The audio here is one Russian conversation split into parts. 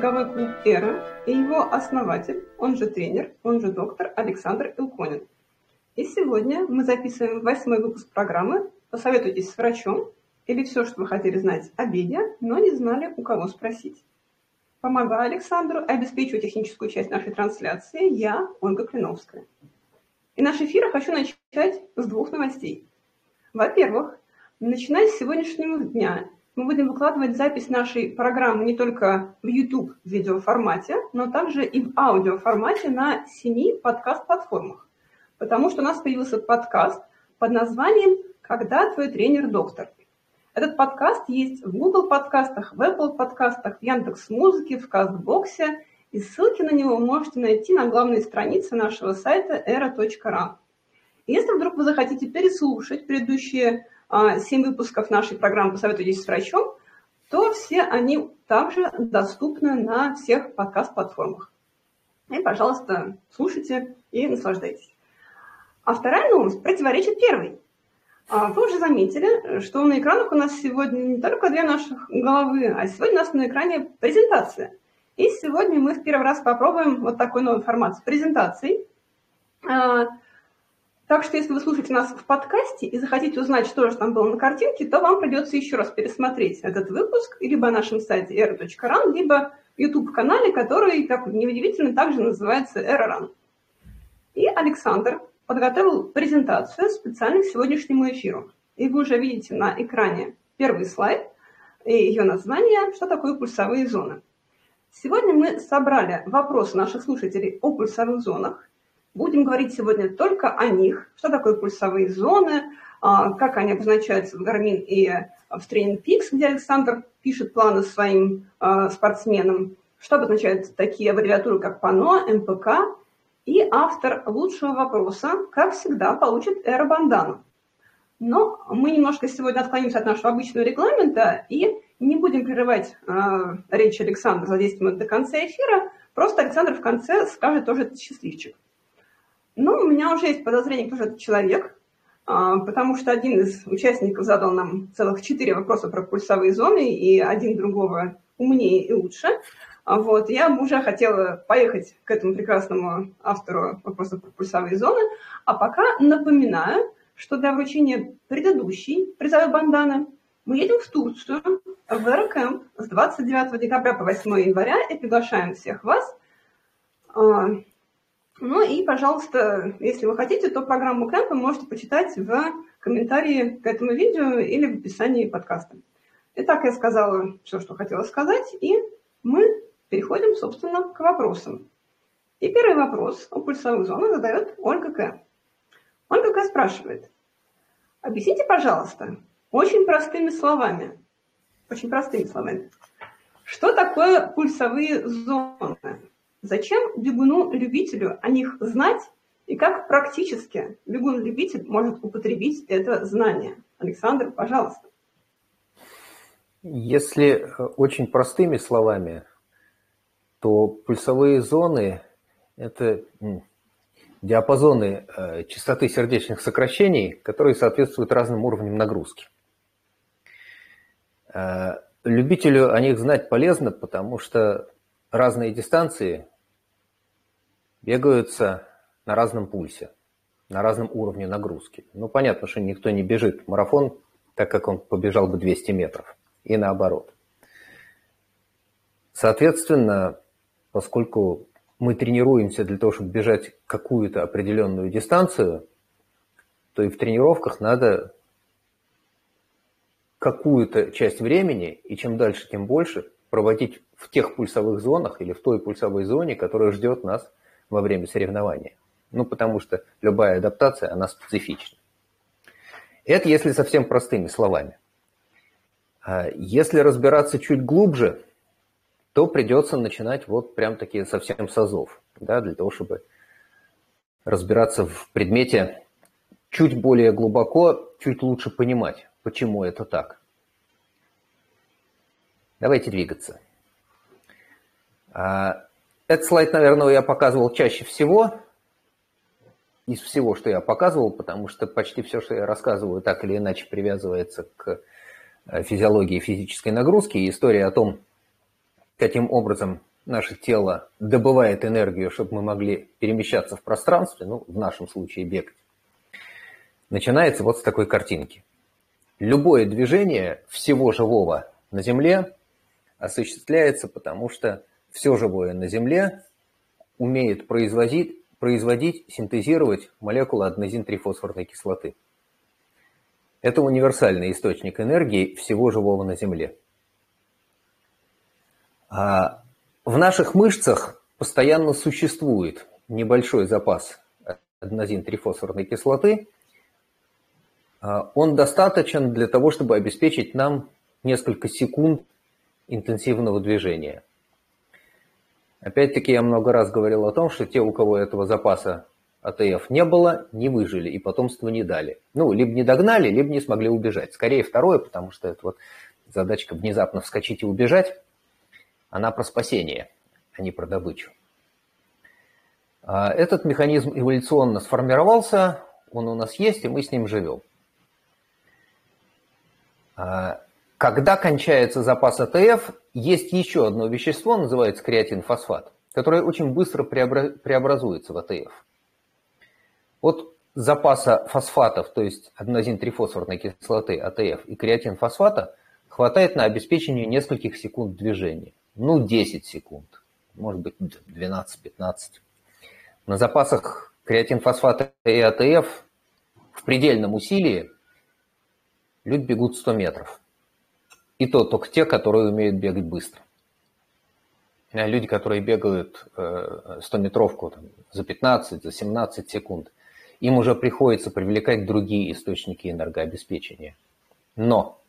беговой клуб «Эра» и его основатель, он же тренер, он же доктор Александр Илконин. И сегодня мы записываем восьмой выпуск программы «Посоветуйтесь с врачом» или все, что вы хотели знать о беге, но не знали, у кого спросить. Помогаю Александру и техническую часть нашей трансляции я, Ольга Клиновская. И наш эфир хочу начать с двух новостей. Во-первых, начиная с сегодняшнего дня мы будем выкладывать запись нашей программы не только в YouTube в видеоформате, но также и в аудиоформате на семи подкаст-платформах. Потому что у нас появился подкаст под названием «Когда твой тренер доктор?». Этот подкаст есть в Google подкастах, в Apple подкастах, в Яндекс Музыке, в Кастбоксе, и ссылки на него вы можете найти на главной странице нашего сайта era.ru. Если вдруг вы захотите переслушать предыдущие 7 выпусков нашей программы «Посоветуйтесь с врачом», то все они также доступны на всех подкаст-платформах. И, пожалуйста, слушайте и наслаждайтесь. А вторая новость противоречит первой. А, вы уже заметили, что на экранах у нас сегодня не только две наших головы, а сегодня у нас на экране презентация. И сегодня мы в первый раз попробуем вот такой новый формат с презентацией. Так что если вы слушаете нас в подкасте и захотите узнать, что же там было на картинке, то вам придется еще раз пересмотреть этот выпуск либо на нашем сайте era.ran, либо YouTube-канале, который, как неудивительно, также называется ERA.RAN. И Александр подготовил презентацию специально к сегодняшнему эфиру. И вы уже видите на экране первый слайд и ее название «Что такое пульсовые зоны?». Сегодня мы собрали вопросы наших слушателей о пульсовых зонах. Будем говорить сегодня только о них, что такое пульсовые зоны, а, как они обозначаются в Гармин и в Training Peaks, где Александр пишет планы своим а, спортсменам, что обозначают такие аббревиатуры, как ПАНО, МПК и автор лучшего вопроса, как всегда, получит Эра Бандану. Но мы немножко сегодня отклонимся от нашего обычного регламента и не будем прерывать э, речь Александра за 10 минут до конца эфира. Просто Александр в конце скажет тоже счастливчик. Но у меня уже есть подозрение, кто же этот человек, э, потому что один из участников задал нам целых четыре вопроса про пульсовые зоны, и один другого умнее и лучше. А вот, я уже хотела поехать к этому прекрасному автору вопроса про пульсовые зоны, а пока напоминаю, что для вручения предыдущей призовой банданы мы едем в Турцию, в РКМ с 29 декабря по 8 января и приглашаем всех вас. Ну и, пожалуйста, если вы хотите, то программу кемпа можете почитать в комментарии к этому видео или в описании подкаста. Итак, я сказала все, что хотела сказать, и мы Переходим, собственно, к вопросам. И первый вопрос о пульсовых зонах задает Ольга К. Ольга К. спрашивает. Объясните, пожалуйста, очень простыми словами, очень простыми словами, что такое пульсовые зоны? Зачем бегуну-любителю о них знать и как практически бегун-любитель может употребить это знание? Александр, пожалуйста. Если э, очень простыми словами, то пульсовые зоны – это диапазоны э, частоты сердечных сокращений, которые соответствуют разным уровням нагрузки. Э, любителю о них знать полезно, потому что разные дистанции бегаются на разном пульсе, на разном уровне нагрузки. Ну, понятно, что никто не бежит марафон, так как он побежал бы 200 метров, и наоборот. Соответственно, поскольку мы тренируемся для того, чтобы бежать какую-то определенную дистанцию, то и в тренировках надо какую-то часть времени, и чем дальше, тем больше, проводить в тех пульсовых зонах или в той пульсовой зоне, которая ждет нас во время соревнования. Ну, потому что любая адаптация, она специфична. Это если совсем простыми словами. А если разбираться чуть глубже, то придется начинать вот прям такие совсем с азов, да, для того, чтобы разбираться в предмете чуть более глубоко, чуть лучше понимать, почему это так. Давайте двигаться. А, этот слайд, наверное, я показывал чаще всего из всего, что я показывал, потому что почти все, что я рассказываю, так или иначе привязывается к э, физиологии физической нагрузки. И история о том, каким образом наше тело добывает энергию, чтобы мы могли перемещаться в пространстве, ну, в нашем случае бегать, начинается вот с такой картинки. Любое движение всего живого на Земле осуществляется, потому что все живое на Земле умеет производить, производить синтезировать молекулы аденозин-трифосфорной кислоты. Это универсальный источник энергии всего живого на Земле. А в наших мышцах постоянно существует небольшой запас аденозин-трифосфорной кислоты. А он достаточен для того, чтобы обеспечить нам несколько секунд интенсивного движения. Опять-таки я много раз говорил о том, что те, у кого этого запаса АТФ не было, не выжили и потомство не дали. Ну, либо не догнали, либо не смогли убежать. Скорее второе, потому что это вот задачка внезапно вскочить и убежать, она про спасение, а не про добычу. А этот механизм эволюционно сформировался, он у нас есть, и мы с ним живем. Когда кончается запас АТФ, есть еще одно вещество, называется креатинфосфат, которое очень быстро преобразуется в АТФ. От запаса фосфатов, то есть аденозин-трифосфорной кислоты, АТФ, и креатинфосфата хватает на обеспечение нескольких секунд движения. Ну, 10 секунд, может быть, 12-15. На запасах креатинфосфата и АТФ в предельном усилии люди бегут 100 метров. И то только те, которые умеют бегать быстро. А люди, которые бегают 100-метровку э, за 15, за 17 секунд, им уже приходится привлекать другие источники энергообеспечения. Но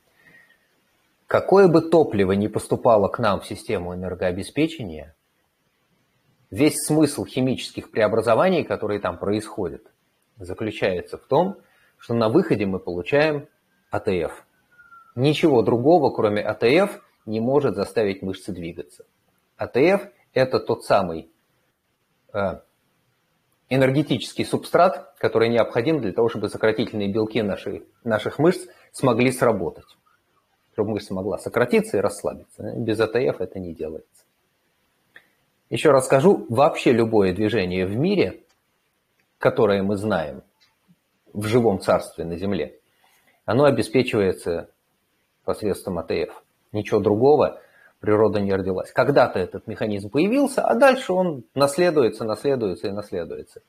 какое бы топливо ни поступало к нам в систему энергообеспечения, весь смысл химических преобразований, которые там происходят, заключается в том, что на выходе мы получаем АТФ – Ничего другого, кроме АТФ, не может заставить мышцы двигаться. АТФ – это тот самый э, энергетический субстрат, который необходим для того, чтобы сократительные белки нашей, наших мышц смогли сработать. Чтобы мышца могла сократиться и расслабиться. Без АТФ это не делается. Еще раз скажу, вообще любое движение в мире, которое мы знаем в живом царстве на Земле, оно обеспечивается посредством АТФ. Ничего другого природа не родилась. Когда-то этот механизм появился, а дальше он наследуется, наследуется и наследуется.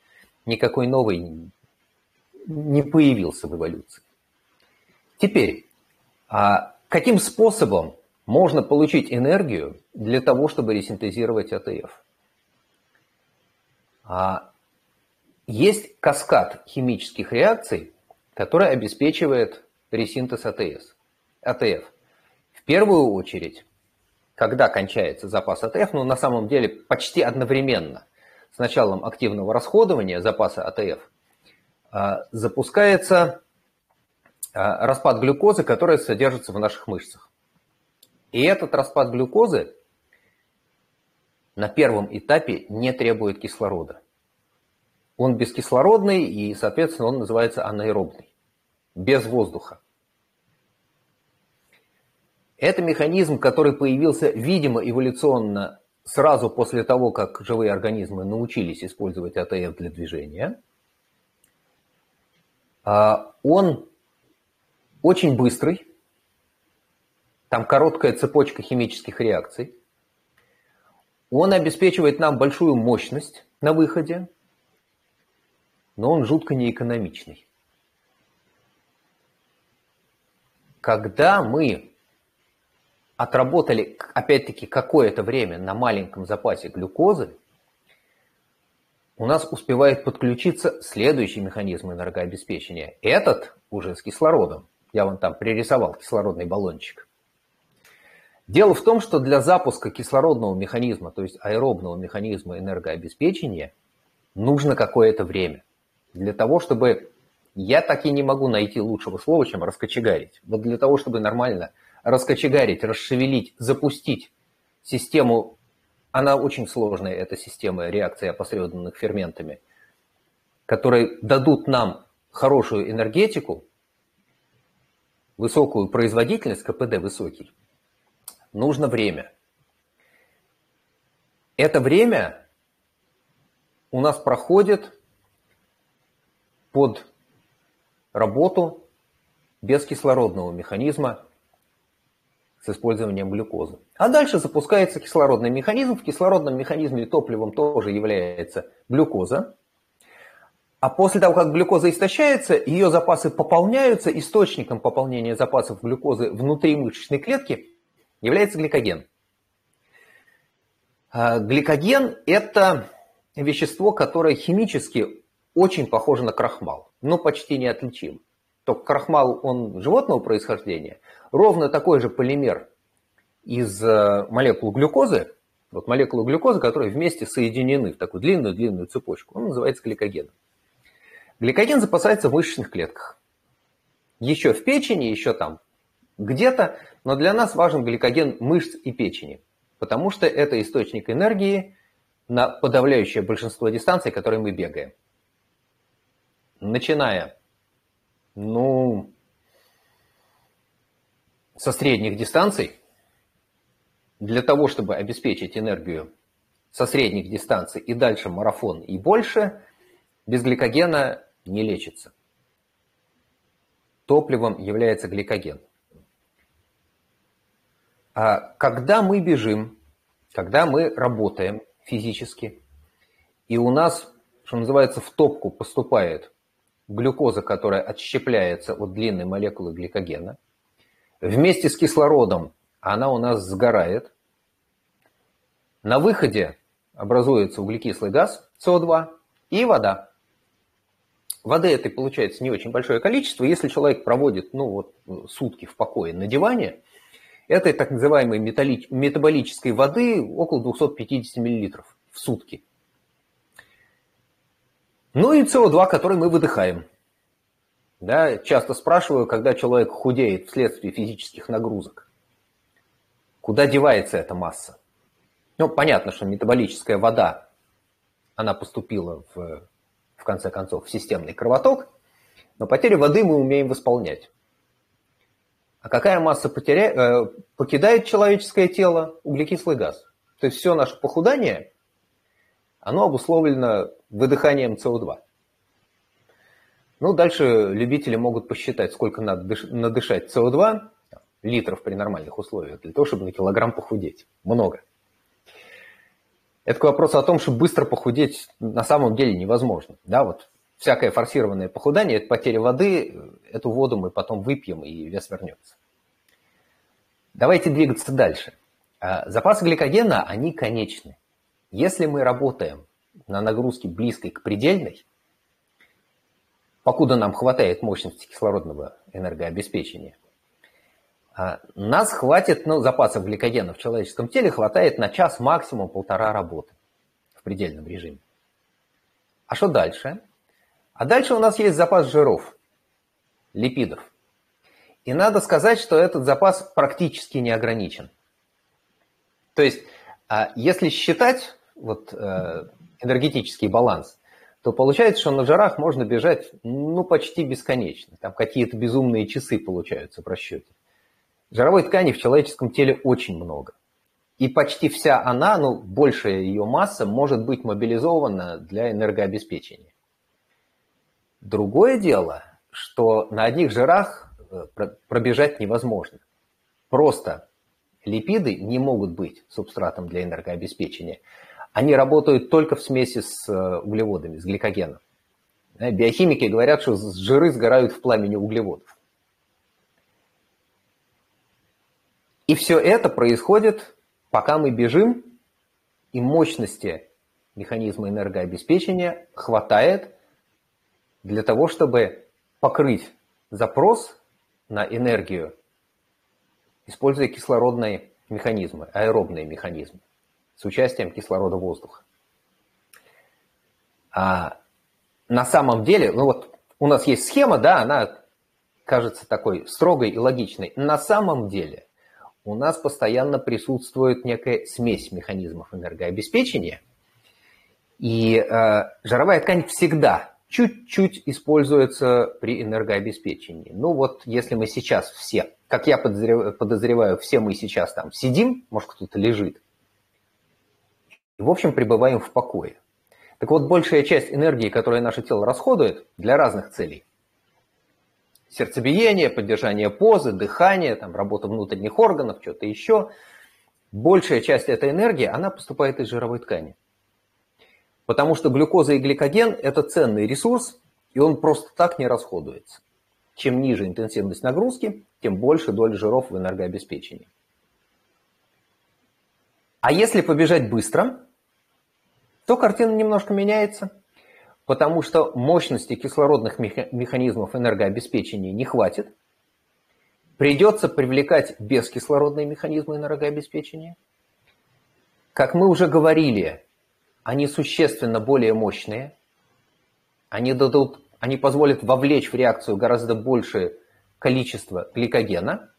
Никакой новый не появился в эволюции. Теперь, а каким способом можно получить энергию для того, чтобы ресинтезировать АТФ? А есть каскад химических реакций, который обеспечивает ресинтез АТС. АТФ. В первую очередь, когда кончается запас АТФ, ну на самом деле почти одновременно с началом активного расходования запаса АТФ, а, запускается а, распад глюкозы, которая содержится в наших мышцах. И этот распад глюкозы на первом этапе не требует кислорода. Он бескислородный и, соответственно, он называется анаэробный, без воздуха. Это механизм, который появился, видимо, эволюционно сразу после того, как живые организмы научились использовать АТФ для движения. А, он очень быстрый, там короткая цепочка химических реакций. Он обеспечивает нам большую мощность на выходе, но он жутко неэкономичный. Когда мы отработали, опять-таки, какое-то время на маленьком запасе глюкозы, у нас успевает подключиться следующий механизм энергообеспечения. Этот уже с кислородом. Я вон там пририсовал кислородный баллончик. Дело в том, что для запуска кислородного механизма, то есть аэробного механизма энергообеспечения, нужно какое-то время. Для того, чтобы... Я так и не могу найти лучшего слова, чем раскочегарить. Вот для того, чтобы нормально раскочегарить, расшевелить, запустить систему, она очень сложная, эта система реакции, опосредованных ферментами, которые дадут нам хорошую энергетику, высокую производительность, КПД высокий, нужно время. это время у нас проходит под работу бескислородного механизма с использованием глюкозы. А дальше запускается кислородный механизм. В кислородном механизме топливом тоже является глюкоза. А после того, как глюкоза истощается, ее запасы пополняются. Источником пополнения запасов глюкозы внутри мышечной клетки является гликоген. А, гликоген – это вещество, которое химически очень похоже на крахмал, но почти неотличимо. Только крахмал, он животного происхождения. Ровно такой же полимер из э, молекул глюкозы, вот молекулы глюкозы, которые вместе соединены в такую длинную-длинную цепочку, он называется гликогеном. Гликоген запасается в мышечных клетках. Еще в печени, еще там где-то, но для нас важен гликоген мышц и печени, потому что это источник энергии на подавляющее большинство дистанций, которые мы бегаем. Начиная ну, со средних дистанций, для того, чтобы обеспечить энергию со средних дистанций и дальше марафон и больше, без гликогена не лечится. Топливом является гликоген. А когда мы бежим, когда мы работаем физически, и у нас, что называется, в топку поступает глюкоза, которая отщепляется от длинной молекулы гликогена. Вместе с кислородом она у нас сгорает. На выходе образуется углекислый газ, СО2, и вода. Воды этой получается не очень большое количество. Если человек проводит ну, вот, сутки в покое на диване, этой так называемой метаболической воды около 250 мл в сутки. Ну и СО2, который мы выдыхаем. Да, часто спрашиваю, когда человек худеет вследствие физических нагрузок, куда девается эта масса? Ну, понятно, что метаболическая вода, она поступила в, в конце концов в системный кровоток, но потери воды мы умеем восполнять. А какая масса потеря... Э, покидает человеческое тело? Углекислый газ. То есть все наше похудание оно обусловлено выдыханием СО2. Ну, дальше любители могут посчитать, сколько надо надышать СО2, литров при нормальных условиях, для того, чтобы на килограмм похудеть. Много. Это к вопросу о том, что быстро похудеть на самом деле невозможно. Да, вот всякое форсированное похудание – это потеря воды, эту воду мы потом выпьем, и вес вернется. Давайте двигаться дальше. А, запасы гликогена, они конечны. Если мы работаем на нагрузке близкой к предельной, покуда нам хватает мощности кислородного энергообеспечения, а, нас хватит, ну, запасов гликогена в человеческом теле хватает на час максимум полтора работы в предельном режиме. А что дальше? А дальше у нас есть запас жиров, липидов. И надо сказать, что этот запас практически не ограничен. То есть, а, если считать вот, э, энергетический баланс, то получается, что на жарах можно бежать ну, почти бесконечно. Там какие-то безумные часы получаются в расчете. Жировой ткани в человеческом теле очень много. И почти вся она, ну, большая ее масса, может быть мобилизована для энергообеспечения. Другое дело, что на одних жирах э, пробежать невозможно. Просто липиды не могут быть субстратом для энергообеспечения они работают только в смеси с э, углеводами, с гликогеном. Биохимики говорят, что жиры сгорают в пламени углеводов. И все это происходит, пока мы бежим, и мощности механизма энергообеспечения хватает для того, чтобы покрыть запрос на энергию, используя кислородные механизмы, аэробные механизмы с участием кислорода воздуха. А на самом деле, ну вот у нас есть схема, да, она кажется такой строгой и логичной. На самом деле у нас постоянно присутствует некая смесь механизмов энергообеспечения, и э, жировая ткань всегда чуть-чуть используется при энергообеспечении. Ну вот если мы сейчас все, как я подозреваю, подозреваю все мы сейчас там сидим, может кто-то лежит, в общем, пребываем в покое. Так вот, большая часть энергии, которую наше тело расходует для разных целей, сердцебиение, поддержание позы, дыхание, там, работа внутренних органов, что-то еще, большая часть этой энергии, она поступает из жировой ткани. Потому что глюкоза и гликоген – это ценный ресурс, и он просто так не расходуется. Чем ниже интенсивность нагрузки, тем больше доля жиров в энергообеспечении. А если побежать быстро, то картина немножко меняется, потому что мощности кислородных механизмов энергообеспечения не хватит. Придется привлекать бескислородные механизмы энергообеспечения. Как мы уже говорили, они существенно более мощные. Они, дадут, они позволят вовлечь в реакцию гораздо большее количество гликогена.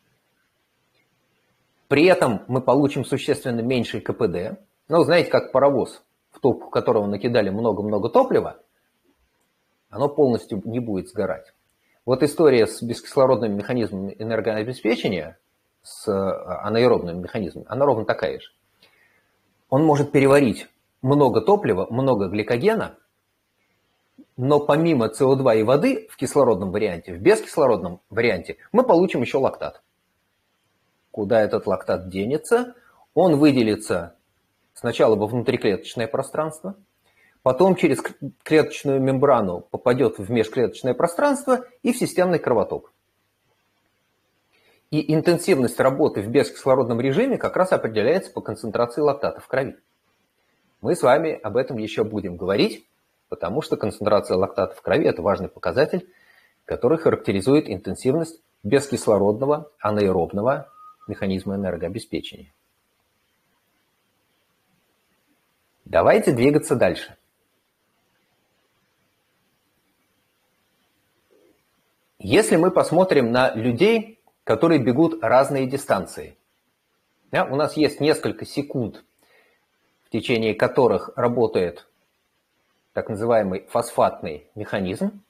При этом мы получим существенно меньший КПД. Ну, знаете, как паровоз, в которого накидали много-много топлива, оно полностью не будет сгорать. Вот история с бескислородными механизмами энергообеспечения, с э, анаэробными механизмами, она ровно такая же. Он может переварить много топлива, много гликогена, но помимо СО2 и воды в кислородном варианте, в бескислородном варианте, мы получим еще лактат. Куда этот лактат денется? Он выделится сначала во внутриклеточное пространство, потом через клеточную мембрану попадет в межклеточное пространство и в системный кровоток. И интенсивность работы в бескислородном режиме как раз определяется по концентрации лактата в крови. Мы с вами об этом еще будем говорить, потому что концентрация лактата в крови – это важный показатель, который характеризует интенсивность бескислородного анаэробного механизма энергообеспечения. Давайте двигаться дальше. Если мы посмотрим на людей, которые бегут разные дистанции, да, у нас есть несколько секунд течение которых работает так называемый фосфатный механизм.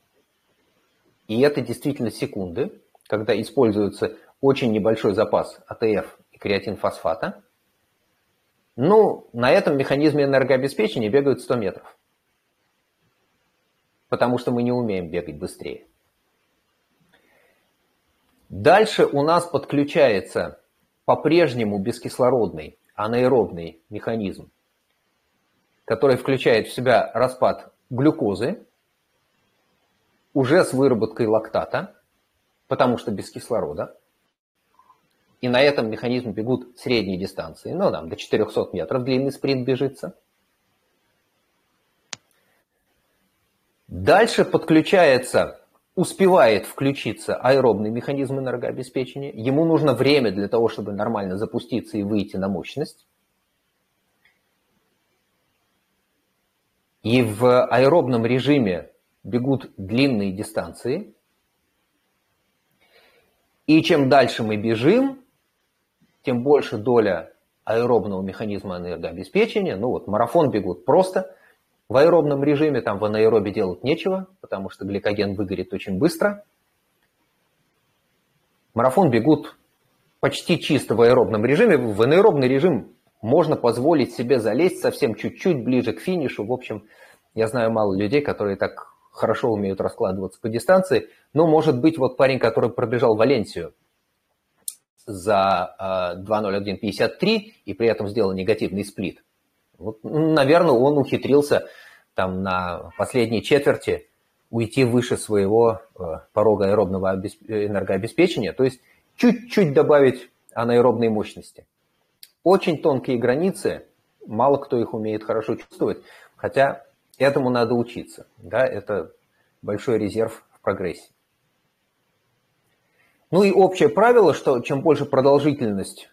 И это действительно секунды, когда используется очень небольшой запас АТФ и креатинфосфата. Ну, на этом механизме энергообеспечения бегают 100 метров. Потому что мы не умеем бегать быстрее. Дальше у нас подключается по-прежнему бескислородный анаэробный механизм который включает в себя распад глюкозы, уже с выработкой лактата, потому что без кислорода. И на этом механизме бегут средние дистанции, ну, там, до 400 метров длинный спринт бежится. Дальше подключается, успевает включиться аэробный механизм энергообеспечения. Ему нужно время для того, чтобы нормально запуститься и выйти на мощность. И в аэробном режиме бегут длинные дистанции. И чем дальше мы бежим, тем больше доля аэробного механизма энергообеспечения. Ну вот марафон бегут просто. В аэробном режиме там в анаэробе делать нечего, потому что гликоген выгорит очень быстро. Марафон бегут почти чисто в аэробном режиме. В анаэробный режим можно позволить себе залезть совсем чуть-чуть ближе к финишу. В общем, я знаю мало людей, которые так хорошо умеют раскладываться по дистанции. Но, может быть, вот парень, который пробежал Валенсию за 2.01.53 э, и при этом сделал негативный сплит. Вот, наверное, он ухитрился там на последней четверти уйти выше своего э, порога аэробного энергообеспечения, то есть чуть-чуть добавить анаэробной мощности. Очень тонкие границы, мало кто их умеет хорошо чувствовать, хотя этому надо учиться. Да, это большой резерв в прогрессе. Ну и общее правило, что чем больше продолжительность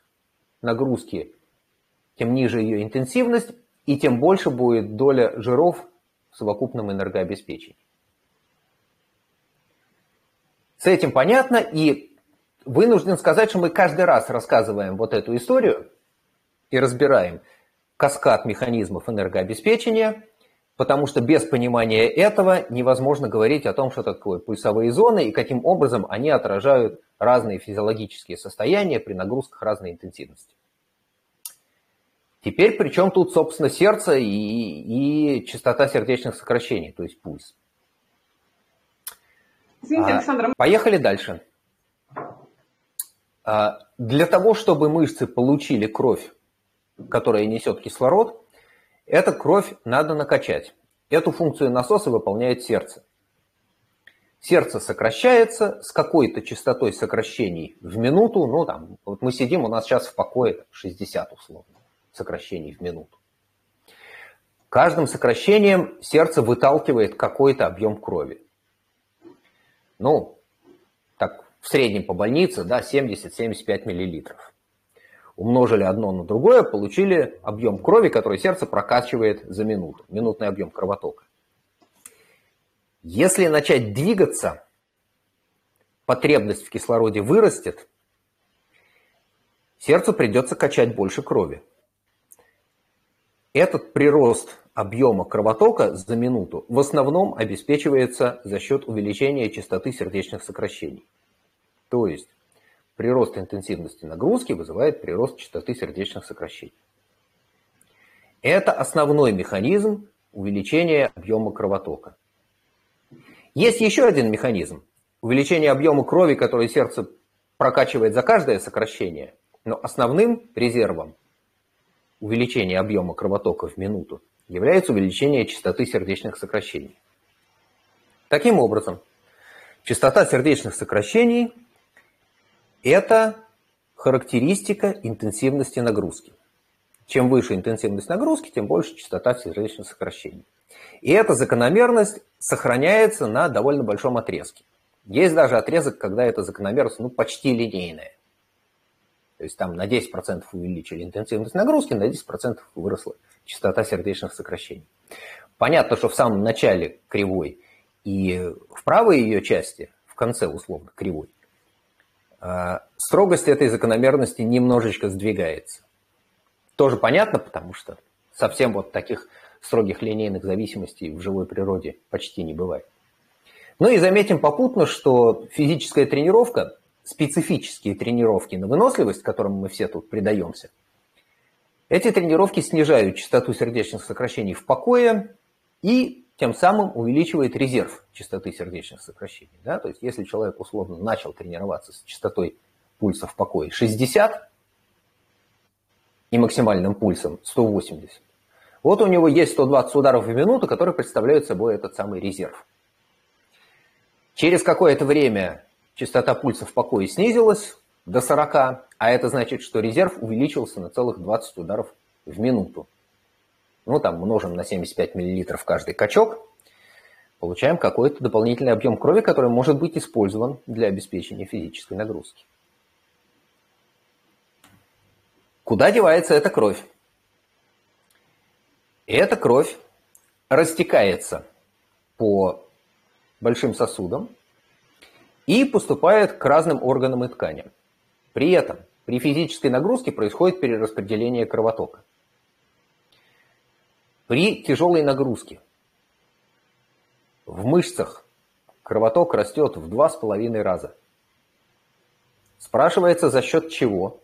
нагрузки, тем ниже ее интенсивность, и тем больше будет доля жиров в совокупном энергообеспечении. С этим понятно, и вынужден сказать, что мы каждый раз рассказываем вот эту историю, и разбираем каскад механизмов энергообеспечения, потому что без понимания этого невозможно говорить о том, что такое пульсовые зоны и каким образом они отражают разные физиологические состояния при нагрузках разной интенсивности. Теперь причем тут, собственно, сердце и, и частота сердечных сокращений, то есть пульс. Извините, а, Александр. Поехали дальше. А, для того, чтобы мышцы получили кровь, которая несет кислород, эту кровь надо накачать. Эту функцию насоса выполняет сердце. Сердце сокращается с какой-то частотой сокращений в минуту. Ну, там, вот мы сидим, у нас сейчас в покое 60 условно сокращений в минуту. Каждым сокращением сердце выталкивает какой-то объем крови. Ну, так в среднем по больнице, да, 70-75 миллилитров. Умножили одно на другое, получили объем крови, который сердце прокачивает за минуту, минутный объем кровотока. Если начать двигаться, потребность в кислороде вырастет, сердцу придется качать больше крови. Этот прирост объема кровотока за минуту в основном обеспечивается за счет увеличения частоты сердечных сокращений. То есть прирост интенсивности нагрузки вызывает прирост частоты сердечных сокращений. Это основной механизм увеличения объема кровотока. Есть еще один механизм – увеличение объема крови, который сердце прокачивает за каждое сокращение, но основным резервом увеличения объема кровотока в минуту является увеличение частоты сердечных сокращений. Таким образом, частота сердечных сокращений – это характеристика интенсивности нагрузки. Чем выше интенсивность нагрузки, тем больше частота сердечных сокращений. И эта закономерность сохраняется на довольно большом отрезке. Есть даже отрезок, когда эта закономерность ну, почти линейная. То есть там на 10% увеличили интенсивность нагрузки, на 10% выросла частота сердечных сокращений. Понятно, что в самом начале кривой и в правой ее части, в конце условно кривой, строгость этой закономерности немножечко сдвигается. Тоже понятно, потому что совсем вот таких строгих линейных зависимостей в живой природе почти не бывает. Ну и заметим попутно, что физическая тренировка, специфические тренировки на выносливость, которым мы все тут предаемся, эти тренировки снижают частоту сердечных сокращений в покое и тем самым увеличивает резерв частоты сердечных сокращений. Да? То есть если человек условно начал тренироваться с частотой пульса в покое 60 и максимальным пульсом 180, вот у него есть 120 ударов в минуту, которые представляют собой этот самый резерв. Через какое-то время частота пульса в покое снизилась до 40, а это значит, что резерв увеличился на целых 20 ударов в минуту. Ну, там множим на 75 мл каждый качок, получаем какой-то дополнительный объем крови, который может быть использован для обеспечения физической нагрузки. Куда девается эта кровь? Эта кровь растекается по большим сосудам и поступает к разным органам и тканям. При этом при физической нагрузке происходит перераспределение кровотока. При тяжелой нагрузке в мышцах кровоток растет в два с половиной раза. Спрашивается, за счет чего?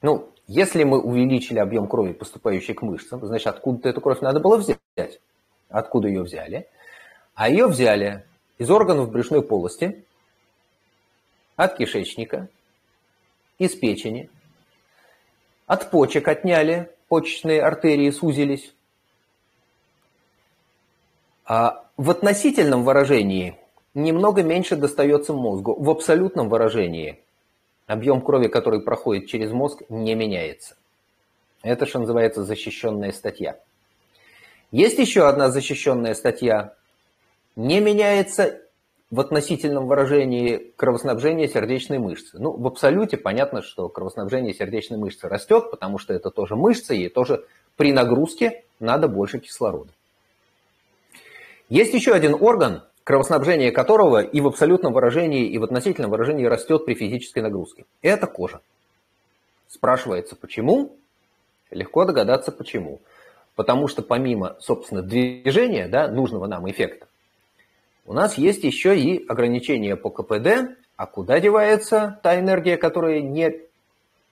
Ну, если мы увеличили объем крови, поступающей к мышцам, значит, откуда-то эту кровь надо было взять. Откуда ее взяли? А ее взяли из органов брюшной полости, от кишечника, из печени, от почек отняли, почечные артерии сузились. А в относительном выражении немного меньше достается мозгу. В абсолютном выражении объем крови, который проходит через мозг, не меняется. Это что называется защищенная статья. Есть еще одна защищенная статья. Не меняется в относительном выражении кровоснабжение сердечной мышцы. Ну, в абсолюте понятно, что кровоснабжение сердечной мышцы растет, потому что это тоже мышца, и тоже при нагрузке надо больше кислорода. Есть еще один орган, кровоснабжение которого и в абсолютном выражении, и в относительном выражении растет при физической нагрузке. Это кожа. Спрашивается, почему? Легко догадаться, почему. Потому что помимо, собственно, движения, да, нужного нам эффекта, у нас есть еще и ограничения по КПД, а куда девается та энергия, которая не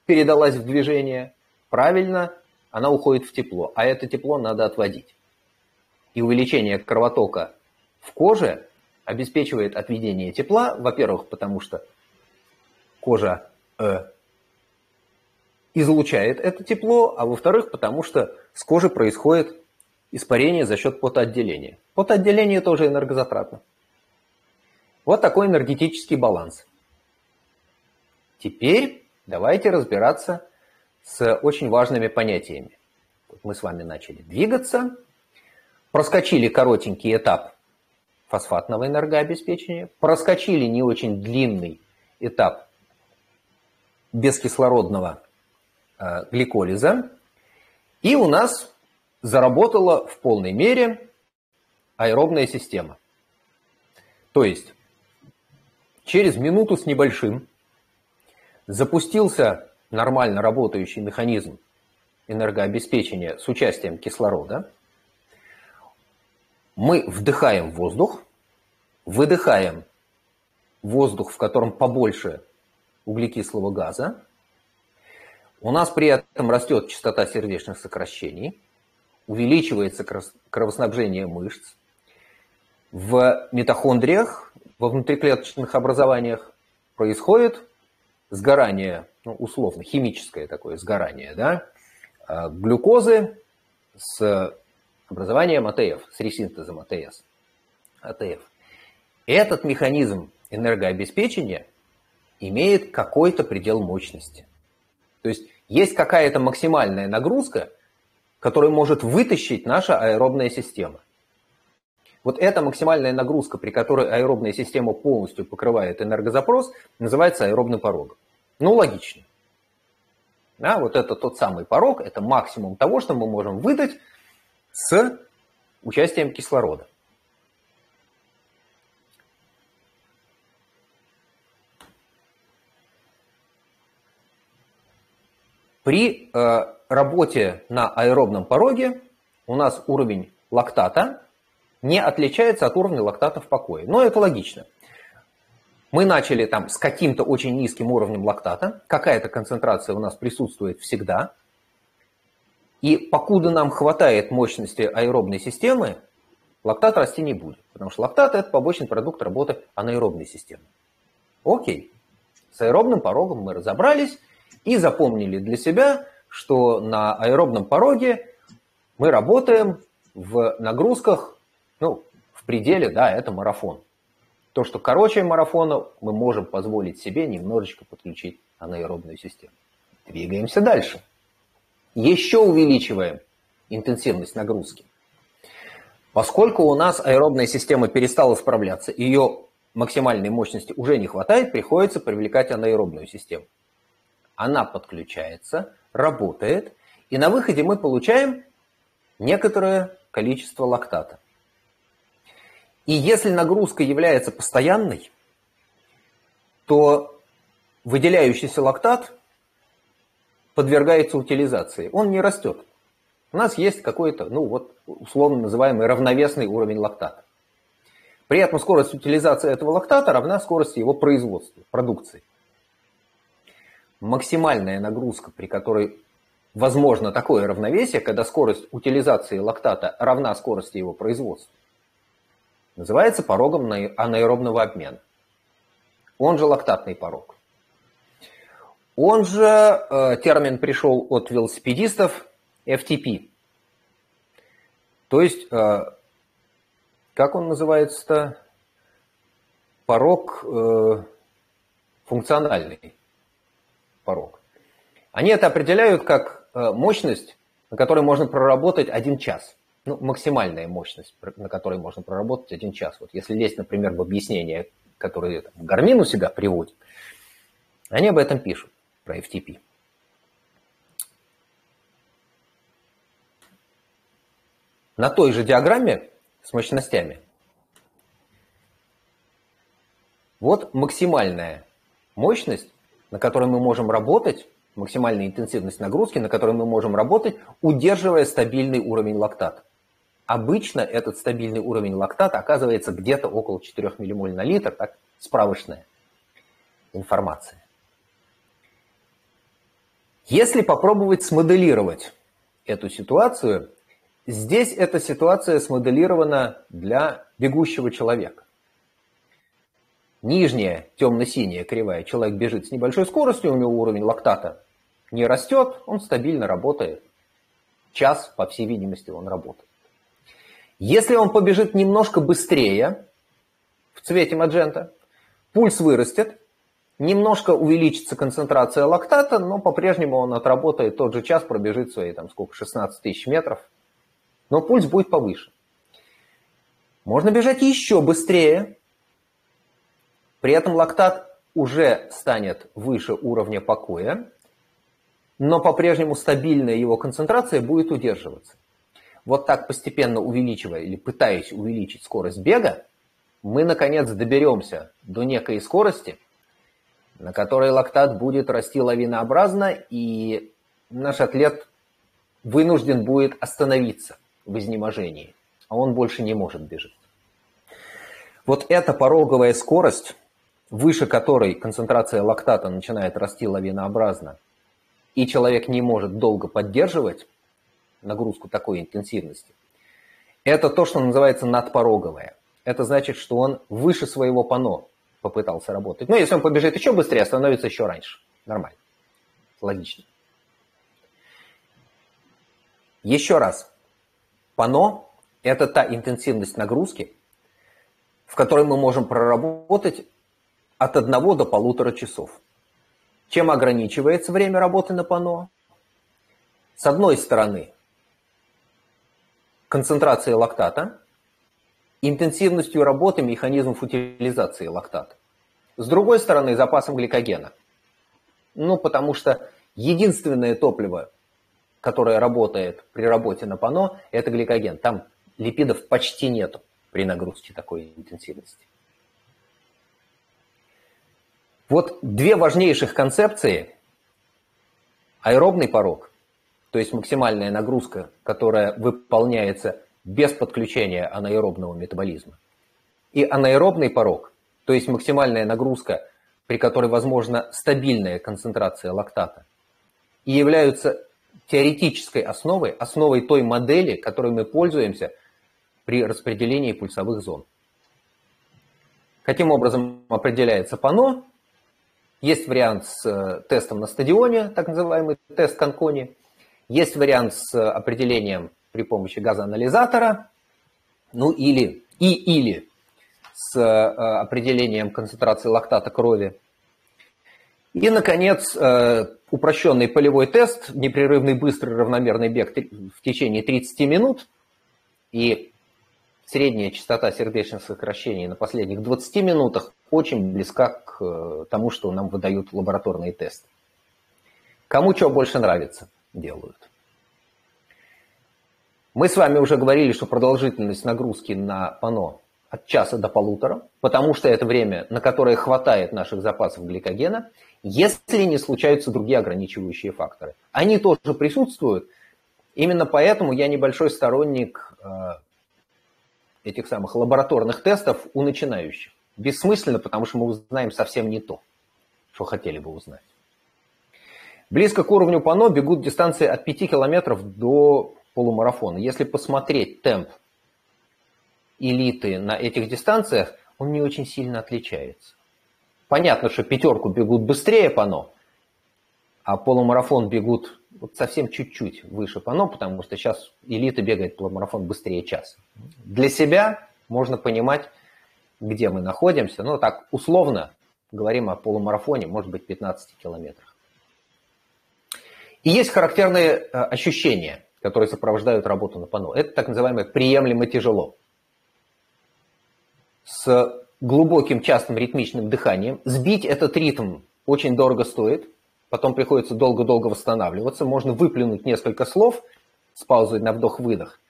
передалась в движение? Правильно, она уходит в тепло, а это тепло надо отводить. И увеличение кровотока в коже обеспечивает отведение тепла, во-первых, потому что кожа э, излучает это тепло, а во-вторых, потому что с кожи происходит испарение за счет потоотделения. Потоотделение тоже энергозатратно. Вот такой энергетический баланс. Теперь давайте разбираться с очень важными понятиями. Мы с вами начали двигаться, проскочили коротенький этап фосфатного энергообеспечения, проскочили не очень длинный этап бескислородного э, гликолиза, и у нас заработала в полной мере аэробная система. То есть через минуту с небольшим запустился нормально работающий механизм энергообеспечения с участием кислорода. Мы вдыхаем воздух, выдыхаем воздух, в котором побольше углекислого газа. У нас при этом растет частота сердечных сокращений, увеличивается кровоснабжение мышц. В митохондриях, во внутриклеточных образованиях происходит сгорание, ну, условно, химическое такое сгорание, да, а, глюкозы с образованием АТФ, с ресинтезом АТС, АТФ. Этот механизм энергообеспечения имеет какой-то предел мощности. То есть есть какая-то максимальная нагрузка, которая может вытащить наша аэробная система. Вот эта максимальная нагрузка, при которой аэробная система полностью покрывает энергозапрос, называется аэробным порогом. Ну, логично. Да, вот это тот самый порог, это максимум того, что мы можем выдать с участием кислорода. При э, работе на аэробном пороге у нас уровень лактата не отличается от уровня лактата в покое. Но это логично. Мы начали там с каким-то очень низким уровнем лактата, какая-то концентрация у нас присутствует всегда. И покуда нам хватает мощности аэробной системы, лактат расти не будет. Потому что лактат – это побочный продукт работы анаэробной системы. Окей. С аэробным порогом мы разобрались и запомнили для себя, что на аэробном пороге мы работаем в нагрузках, ну, в пределе, да, это марафон. То, что короче марафона, мы можем позволить себе немножечко подключить анаэробную систему. Двигаемся дальше. Еще увеличиваем интенсивность нагрузки. Поскольку у нас аэробная система перестала справляться, ее максимальной мощности уже не хватает, приходится привлекать анаэробную систему. Она подключается, работает, и на выходе мы получаем некоторое количество лактата. И если нагрузка является постоянной, то выделяющийся лактат подвергается утилизации. Он не растет. У нас есть какой-то, ну вот, условно называемый равновесный уровень лактата. При этом скорость утилизации этого лактата равна скорости его производства, продукции. Максимальная нагрузка, при которой возможно такое равновесие, когда скорость утилизации лактата равна скорости его производства, называется порогом анаэробного обмена. Он же лактатный порог. Он же э, термин пришел от велосипедистов FTP. То есть, э, как он называется-то? Порог э, функциональный порог. Они это определяют как э, мощность, на которой можно проработать один час ну, максимальная мощность, на которой можно проработать один час. Вот если лезть, например, в объяснение, которое там, Гармин у себя приводит, они об этом пишут, про FTP. На той же диаграмме с мощностями вот максимальная мощность, на которой мы можем работать, максимальная интенсивность нагрузки, на которой мы можем работать, удерживая стабильный уровень лактата. Обычно этот стабильный уровень лактата оказывается где-то около 4 ммоль на литр, так, справочная информация. Если попробовать смоделировать эту ситуацию, здесь эта ситуация смоделирована для бегущего человека. Нижняя темно-синяя кривая, человек бежит с небольшой скоростью, у него уровень лактата не растет, он стабильно работает. Час, по всей видимости, он работает. Если он побежит немножко быстрее, в цвете маджента, пульс вырастет, немножко увеличится концентрация лактата, но по-прежнему он отработает тот же час, пробежит свои там сколько, 16 тысяч метров, но пульс будет повыше. Можно бежать еще быстрее, при этом лактат уже станет выше уровня покоя, но по-прежнему стабильная его концентрация будет удерживаться. Вот так постепенно увеличивая или пытаясь увеличить скорость бега, мы наконец доберемся до некой скорости, на которой лактат будет расти лавинообразно, и наш атлет вынужден будет остановиться в изнеможении, а он больше не может бежать. Вот эта пороговая скорость выше которой концентрация лактата начинает расти лавинообразно, и человек не может долго поддерживать нагрузку такой интенсивности, это то, что называется надпороговое. Это значит, что он выше своего пано попытался работать. Но если он побежит еще быстрее, становится еще раньше. Нормально. Логично. Еще раз. Пано – это та интенсивность нагрузки, в которой мы можем проработать от одного до полутора часов. Чем ограничивается время работы на пано? С одной стороны, концентрацией лактата, интенсивностью работы механизмов утилизации лактата. С другой стороны, запасом гликогена. Ну, потому что единственное топливо, которое работает при работе на пано, это гликоген. Там липидов почти нету при нагрузке такой интенсивности. Вот две важнейших концепции. Аэробный порог, то есть максимальная нагрузка, которая выполняется без подключения анаэробного метаболизма. И анаэробный порог, то есть максимальная нагрузка, при которой возможна стабильная концентрация лактата, и являются теоретической основой, основой той модели, которой мы пользуемся при распределении пульсовых зон. Каким образом определяется пано? Есть вариант с э, тестом на стадионе, так называемый тест Конкони. Есть вариант с определением при помощи газоанализатора. Ну или и или с э, определением концентрации лактата крови. И, наконец, э, упрощенный полевой тест, непрерывный быстрый равномерный бег в течение 30 минут. И средняя частота сердечных сокращений на последних 20 минутах очень близка к э, тому, что нам выдают лабораторные тесты. Кому что больше нравится, делают. Мы с вами уже говорили, что продолжительность нагрузки на пано от часа до полутора, потому что это время, на которое хватает наших запасов гликогена, если не случаются другие ограничивающие факторы. Они тоже присутствуют, именно поэтому я небольшой сторонник э, этих самых лабораторных тестов у начинающих. Бессмысленно, потому что мы узнаем совсем не то, что хотели бы узнать. Близко к уровню ПАНО бегут дистанции от 5 километров до полумарафона. Если посмотреть темп элиты на этих дистанциях, он не очень сильно отличается. Понятно, что пятерку бегут быстрее ПАНО, а полумарафон бегут вот совсем чуть-чуть выше пано, потому что сейчас элита бегает полумарафон быстрее часа. Для себя можно понимать, где мы находимся. Ну, так условно говорим о полумарафоне, может быть, 15 километрах. И есть характерные э, ощущения, которые сопровождают работу на пано. Это так называемое приемлемо тяжело. С глубоким частым ритмичным дыханием. Сбить этот ритм очень дорого стоит – потом приходится долго-долго восстанавливаться, можно выплюнуть несколько слов с паузой на вдох-выдох,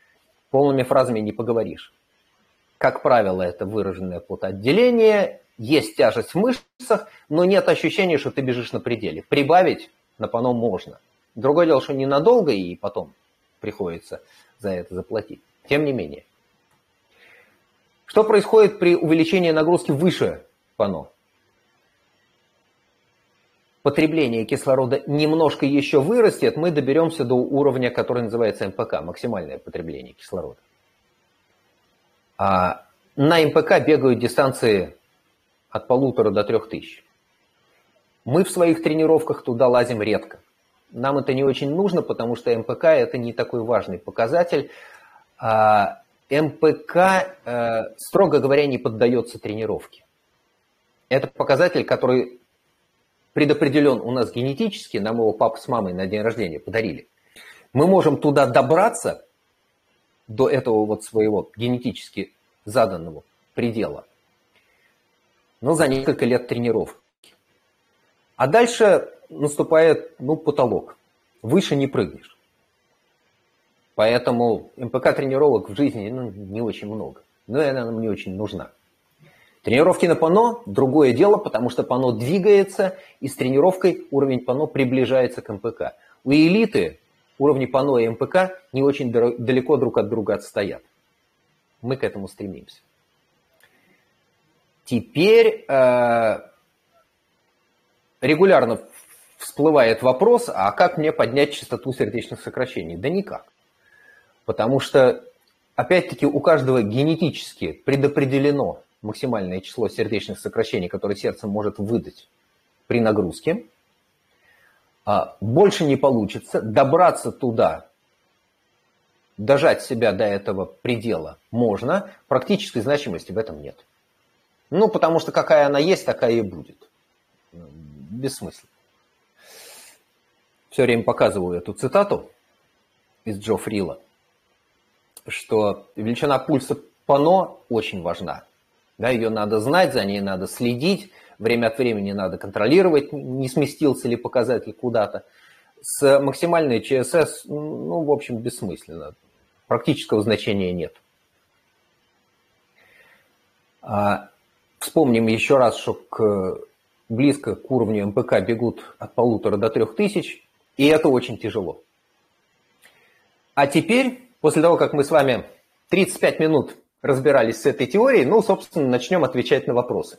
полными фразами не поговоришь. Как правило, это выраженное потоотделение, есть тяжесть в мышцах, но нет ощущения, что ты бежишь на пределе. Прибавить на пано можно. Другое дело, что ненадолго, и потом приходится за это заплатить. Тем не менее. Что происходит при увеличении нагрузки выше пано? потребление кислорода немножко еще вырастет, мы доберемся до уровня, который называется МПК, максимальное потребление кислорода. А на МПК бегают дистанции от полутора до трех тысяч. Мы в своих тренировках туда лазим редко. Нам это не очень нужно, потому что МПК это не такой важный показатель. А МПК, э, строго говоря, не поддается тренировке. Это показатель, который предопределен у нас генетически, нам его папа с мамой на день рождения подарили. Мы можем туда добраться до этого вот своего генетически заданного предела, но за несколько лет тренировки. А дальше наступает ну, потолок. Выше не прыгнешь. Поэтому МПК-тренировок в жизни ну, не очень много. Но она нам не очень нужна. Тренировки на пано – другое дело, потому что пано двигается, и с тренировкой уровень пано приближается к МПК. У элиты уровни пано и МПК не очень далеко друг от друга отстоят. Мы к этому стремимся. Теперь э, регулярно всплывает вопрос, а как мне поднять частоту сердечных сокращений? Да никак. Потому что, опять-таки, у каждого генетически предопределено максимальное число сердечных сокращений, которые сердце может выдать при нагрузке. А, больше не получится. Добраться туда, дожать себя до этого предела можно. Практической значимости в этом нет. Ну, потому что какая она есть, такая и будет. Бессмысленно. Все время показываю эту цитату из Джо Фрила, что величина пульса пано очень важна. Да, ее надо знать, за ней надо следить, время от времени надо контролировать, не сместился ли показатель куда-то. С максимальной ЧСС, ну, в общем, бессмысленно. Практического значения нет. А, вспомним еще раз, что к, близко к уровню МПК бегут от полутора до трех тысяч, и это очень тяжело. А теперь, после того, как мы с вами 35 минут разбирались с этой теорией, ну, собственно, начнем отвечать на вопросы.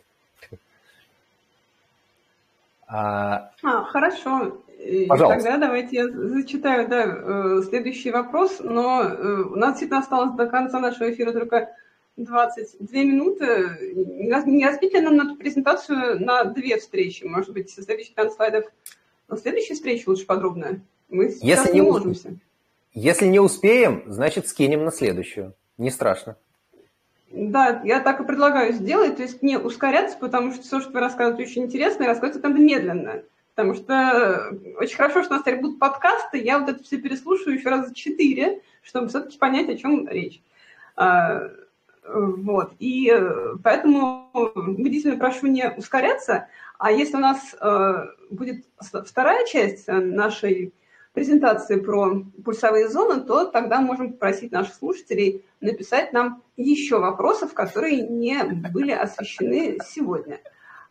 А, а хорошо. Пожалуйста. Тогда давайте я зачитаю да, э, следующий вопрос, но э, у нас действительно осталось до конца нашего эфира только 22 минуты. Не разбить ли нам эту презентацию на две встречи? Может быть, следующий план слайдов на следующей встрече лучше подробно? Мы сейчас если не уложимся. Если не успеем, значит, скинем на следующую. Не страшно. Да, я так и предлагаю сделать, то есть не ускоряться, потому что все, что вы рассказываете, очень интересно, и рассказывается как медленно. Потому что э, очень хорошо, что у нас теперь будут подкасты, я вот это все переслушаю еще раз четыре, чтобы все-таки понять, о чем речь. Вот, и э, поэтому убедительно прошу не ускоряться, а если у нас э, будет вторая часть нашей презентации про пульсовые зоны, то тогда можем попросить наших слушателей написать нам еще вопросов, которые не были освещены сегодня.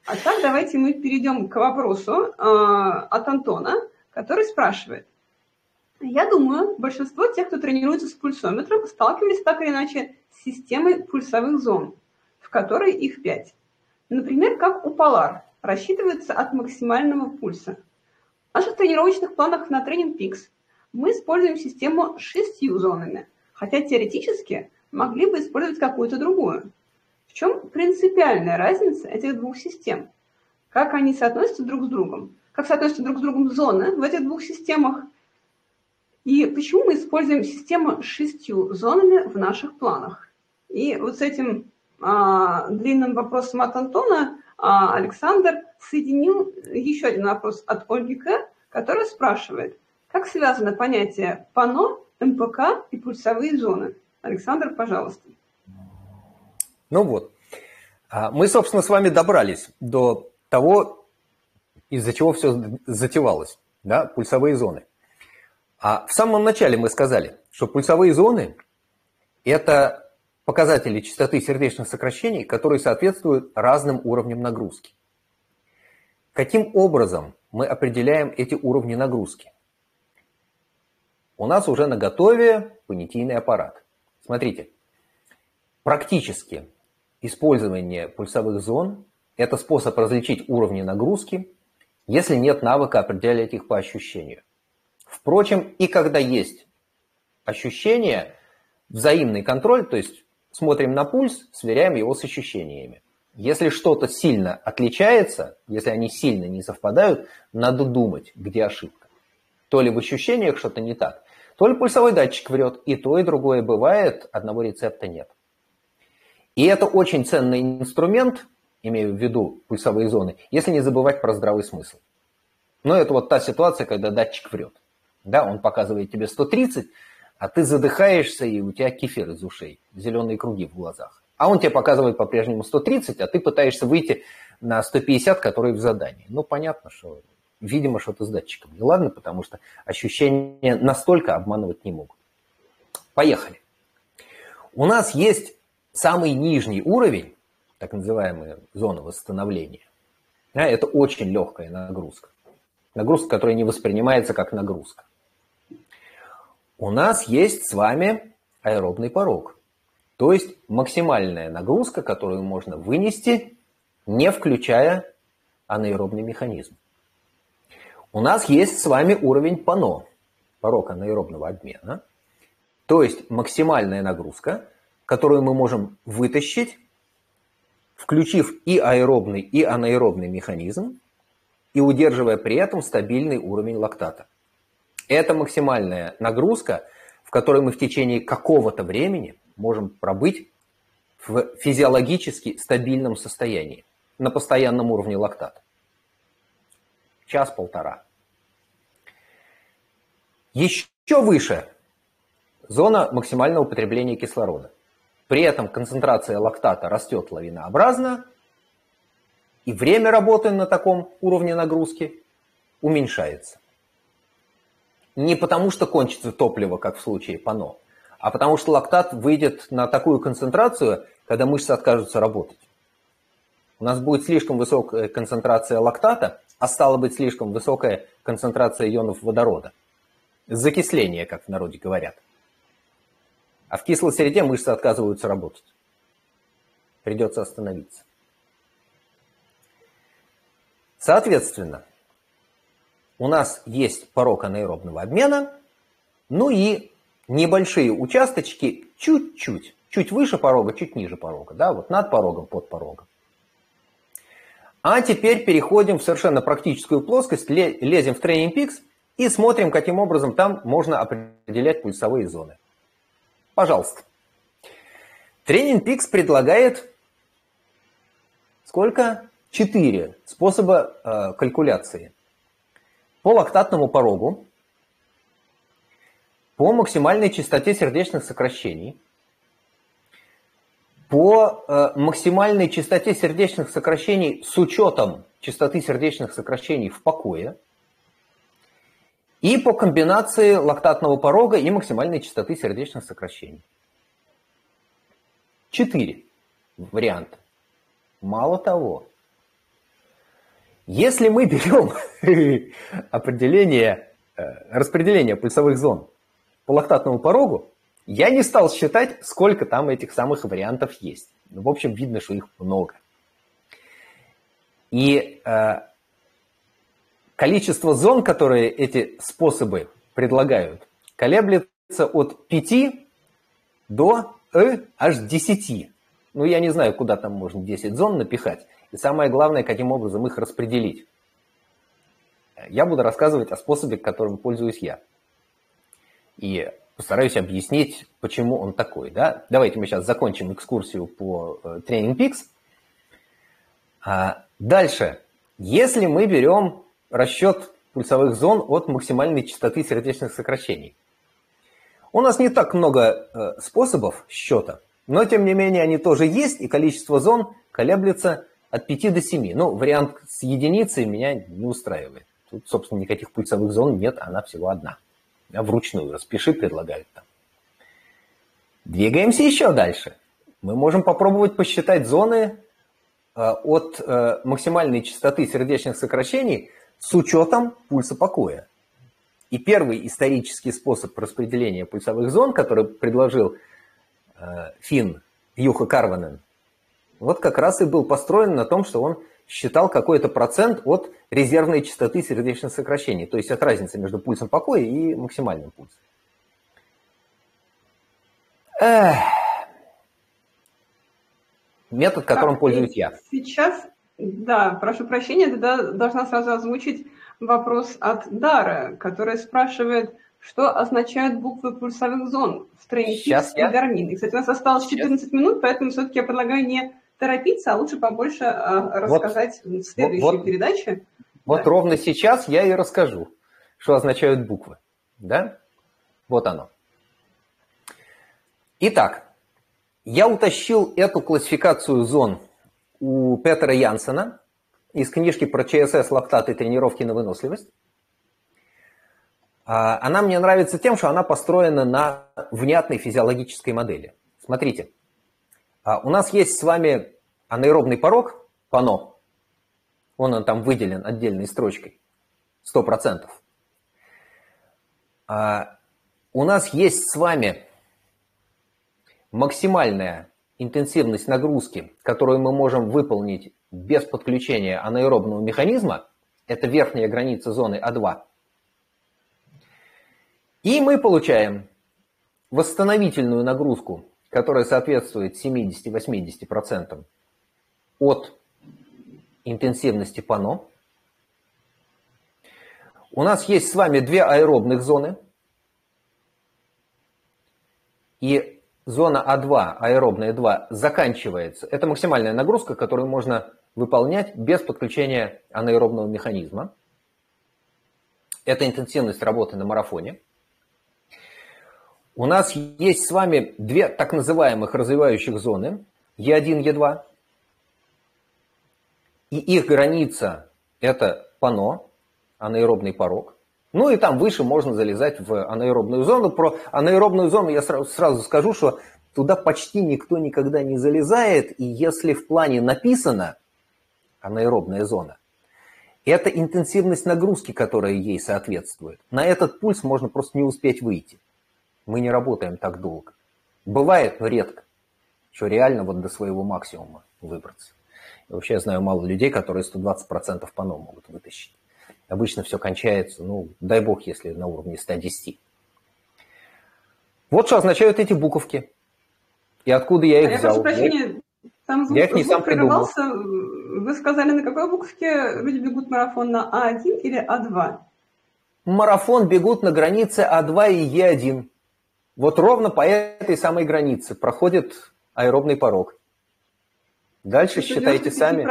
А так давайте мы перейдем к вопросу э, от Антона, который спрашивает. Я думаю, большинство тех, кто тренируется с пульсометром, сталкивались так или иначе с системой пульсовых зон, в которой их пять. Например, как у Polar, рассчитывается от максимального пульса – в наших тренировочных планах на тренинг PIX мы используем систему с шестью зонами, хотя теоретически могли бы использовать какую-то другую. В чем принципиальная разница этих двух систем? Как они соотносятся друг с другом? Как соотносятся друг с другом зоны в этих двух системах? И почему мы используем систему с шестью зонами в наших планах? И вот с этим а, длинным вопросом от Антона а Александр соединил еще один вопрос от Ольги К., которая спрашивает, как связано понятие ПАНО, МПК и пульсовые зоны? Александр, пожалуйста. Ну вот, а, мы, собственно, с вами добрались до того, из-за чего все затевалось, да, пульсовые зоны. А в самом начале мы сказали, что пульсовые зоны – это показатели частоты сердечных сокращений, которые соответствуют разным уровням нагрузки. Каким образом мы определяем эти уровни нагрузки? У нас уже на готове понятийный аппарат. Смотрите, практически использование пульсовых зон – это способ различить уровни нагрузки если нет навыка определять их по ощущению. Впрочем, и когда есть ощущение, взаимный контроль, то есть смотрим на пульс, сверяем его с ощущениями. Если что-то сильно отличается, если они сильно не совпадают, надо думать, где ошибка. То ли в ощущениях что-то не так, то ли пульсовой датчик врет, и то, и другое бывает, одного рецепта нет. И это очень ценный инструмент, имею в виду пульсовые зоны, если не забывать про здравый смысл. Но это вот та ситуация, когда датчик врет. Да, он показывает тебе 130, а ты задыхаешься, и у тебя кефир из ушей, зеленые круги в глазах. А он тебе показывает по-прежнему 130, а ты пытаешься выйти на 150, которые в задании. Ну, понятно, что, видимо, что-то с датчиком не ладно, потому что ощущения настолько обманывать не могут. Поехали. У нас есть самый нижний уровень, так называемая зона восстановления. Это очень легкая нагрузка. Нагрузка, которая не воспринимается как нагрузка. У нас есть с вами аэробный порог. То есть максимальная нагрузка, которую можно вынести, не включая анаэробный механизм. У нас есть с вами уровень ПАНО, порог анаэробного обмена. То есть максимальная нагрузка, которую мы можем вытащить, включив и аэробный, и анаэробный механизм, и удерживая при этом стабильный уровень лактата. Это максимальная нагрузка, в которой мы в течение какого-то времени можем пробыть в физиологически стабильном состоянии, на постоянном уровне лактата. Час-полтора. Еще выше зона максимального употребления кислорода. При этом концентрация лактата растет лавинообразно, и время работы на таком уровне нагрузки уменьшается. Не потому, что кончится топливо, как в случае ПАНО, а потому что лактат выйдет на такую концентрацию, когда мышцы откажутся работать. У нас будет слишком высокая концентрация лактата, а стало быть слишком высокая концентрация ионов водорода. Закисление, как в народе говорят. А в кислой среде мышцы отказываются работать. Придется остановиться. Соответственно, у нас есть порог анаэробного обмена, ну и небольшие участочки чуть-чуть, чуть выше порога, чуть ниже порога, да, вот над порогом, под порогом. А теперь переходим в совершенно практическую плоскость, лезем в Training Peaks и смотрим, каким образом там можно определять пульсовые зоны. Пожалуйста. Training Peaks предлагает сколько? Четыре способа э, калькуляции. По лактатному порогу, по максимальной частоте сердечных сокращений, по э, максимальной частоте сердечных сокращений с учетом частоты сердечных сокращений в покое и по комбинации лактатного порога и максимальной частоты сердечных сокращений. Четыре варианта. Мало того, если мы берем определение, э, распределение пульсовых зон по лактатному порогу, я не стал считать, сколько там этих самых вариантов есть. Ну, в общем, видно, что их много. И э, количество зон, которые эти способы предлагают, колеблется от 5 до э, аж 10. Ну, я не знаю, куда там можно 10 зон напихать. И самое главное, каким образом их распределить. Я буду рассказывать о способе, которым пользуюсь я. И постараюсь объяснить, почему он такой. Да? Давайте мы сейчас закончим экскурсию по э, Training Peaks. А дальше, если мы берем расчет пульсовых зон от максимальной частоты сердечных сокращений, у нас не так много э, способов счета, но тем не менее они тоже есть, и количество зон колеблется от 5 до 7. Ну, вариант с единицей меня не устраивает. Тут, собственно, никаких пульсовых зон нет, она всего одна. Я вручную распиши, предлагают там. Двигаемся еще дальше. Мы можем попробовать посчитать зоны э, от э, максимальной частоты сердечных сокращений с учетом пульса покоя. И первый исторический способ распределения пульсовых зон, который предложил э, Финн Юха Карванен, вот как раз и был построен на том, что он считал какой-то процент от резервной частоты сердечных сокращений, то есть от разницы между пульсом покоя и максимальным пульсом. Эх. Метод, которым так, пользуюсь я. Сейчас, да, прошу прощения, тогда должна сразу озвучить вопрос от Дары, которая спрашивает, что означают буквы пульсовых зон в TrainingPeaks и Garmin. И, кстати, у нас осталось 14 Сейчас. минут, поэтому все-таки я предлагаю не торопиться, а лучше побольше э, рассказать вот, в следующей вот, передаче. Вот да. ровно сейчас я и расскажу, что означают буквы. Да? Вот оно. Итак, я утащил эту классификацию зон у Петра Янсена из книжки про ЧСС, лактат и тренировки на выносливость. А, она мне нравится тем, что она построена на внятной физиологической модели. Смотрите, а, у нас есть с вами анаэробный порог, пано. Он, он там выделен отдельной строчкой, 100%. А, у нас есть с вами максимальная интенсивность нагрузки, которую мы можем выполнить без подключения анаэробного механизма, это верхняя граница зоны А2, и мы получаем восстановительную нагрузку, которая соответствует 70-80% от интенсивности пано. У нас есть с вами две аэробных зоны. И зона А2, аэробная 2, заканчивается. Это максимальная нагрузка, которую можно выполнять без подключения анаэробного механизма. Это интенсивность работы на марафоне. У нас есть с вами две так называемых развивающих зоны, Е1, Е2. И их граница – это пано, анаэробный порог. Ну и там выше можно залезать в анаэробную зону. Про анаэробную зону я сразу, сразу скажу, что туда почти никто никогда не залезает. И если в плане написано анаэробная зона, это интенсивность нагрузки, которая ей соответствует. На этот пульс можно просто не успеть выйти. Мы не работаем так долго. Бывает, но редко, что реально вот до своего максимума выбраться. И вообще я знаю мало людей, которые 120% по новому могут вытащить. Обычно все кончается, ну, дай бог, если на уровне 110. Вот что означают эти буковки. И откуда я их а взял. Я прошу прощения, там звук, я их не сам придумал. Вы сказали, на какой буковке люди бегут марафон на А1 или А2? Марафон бегут на границе А2 и Е1. Вот ровно по этой самой границе проходит аэробный порог. Дальше считайте сами.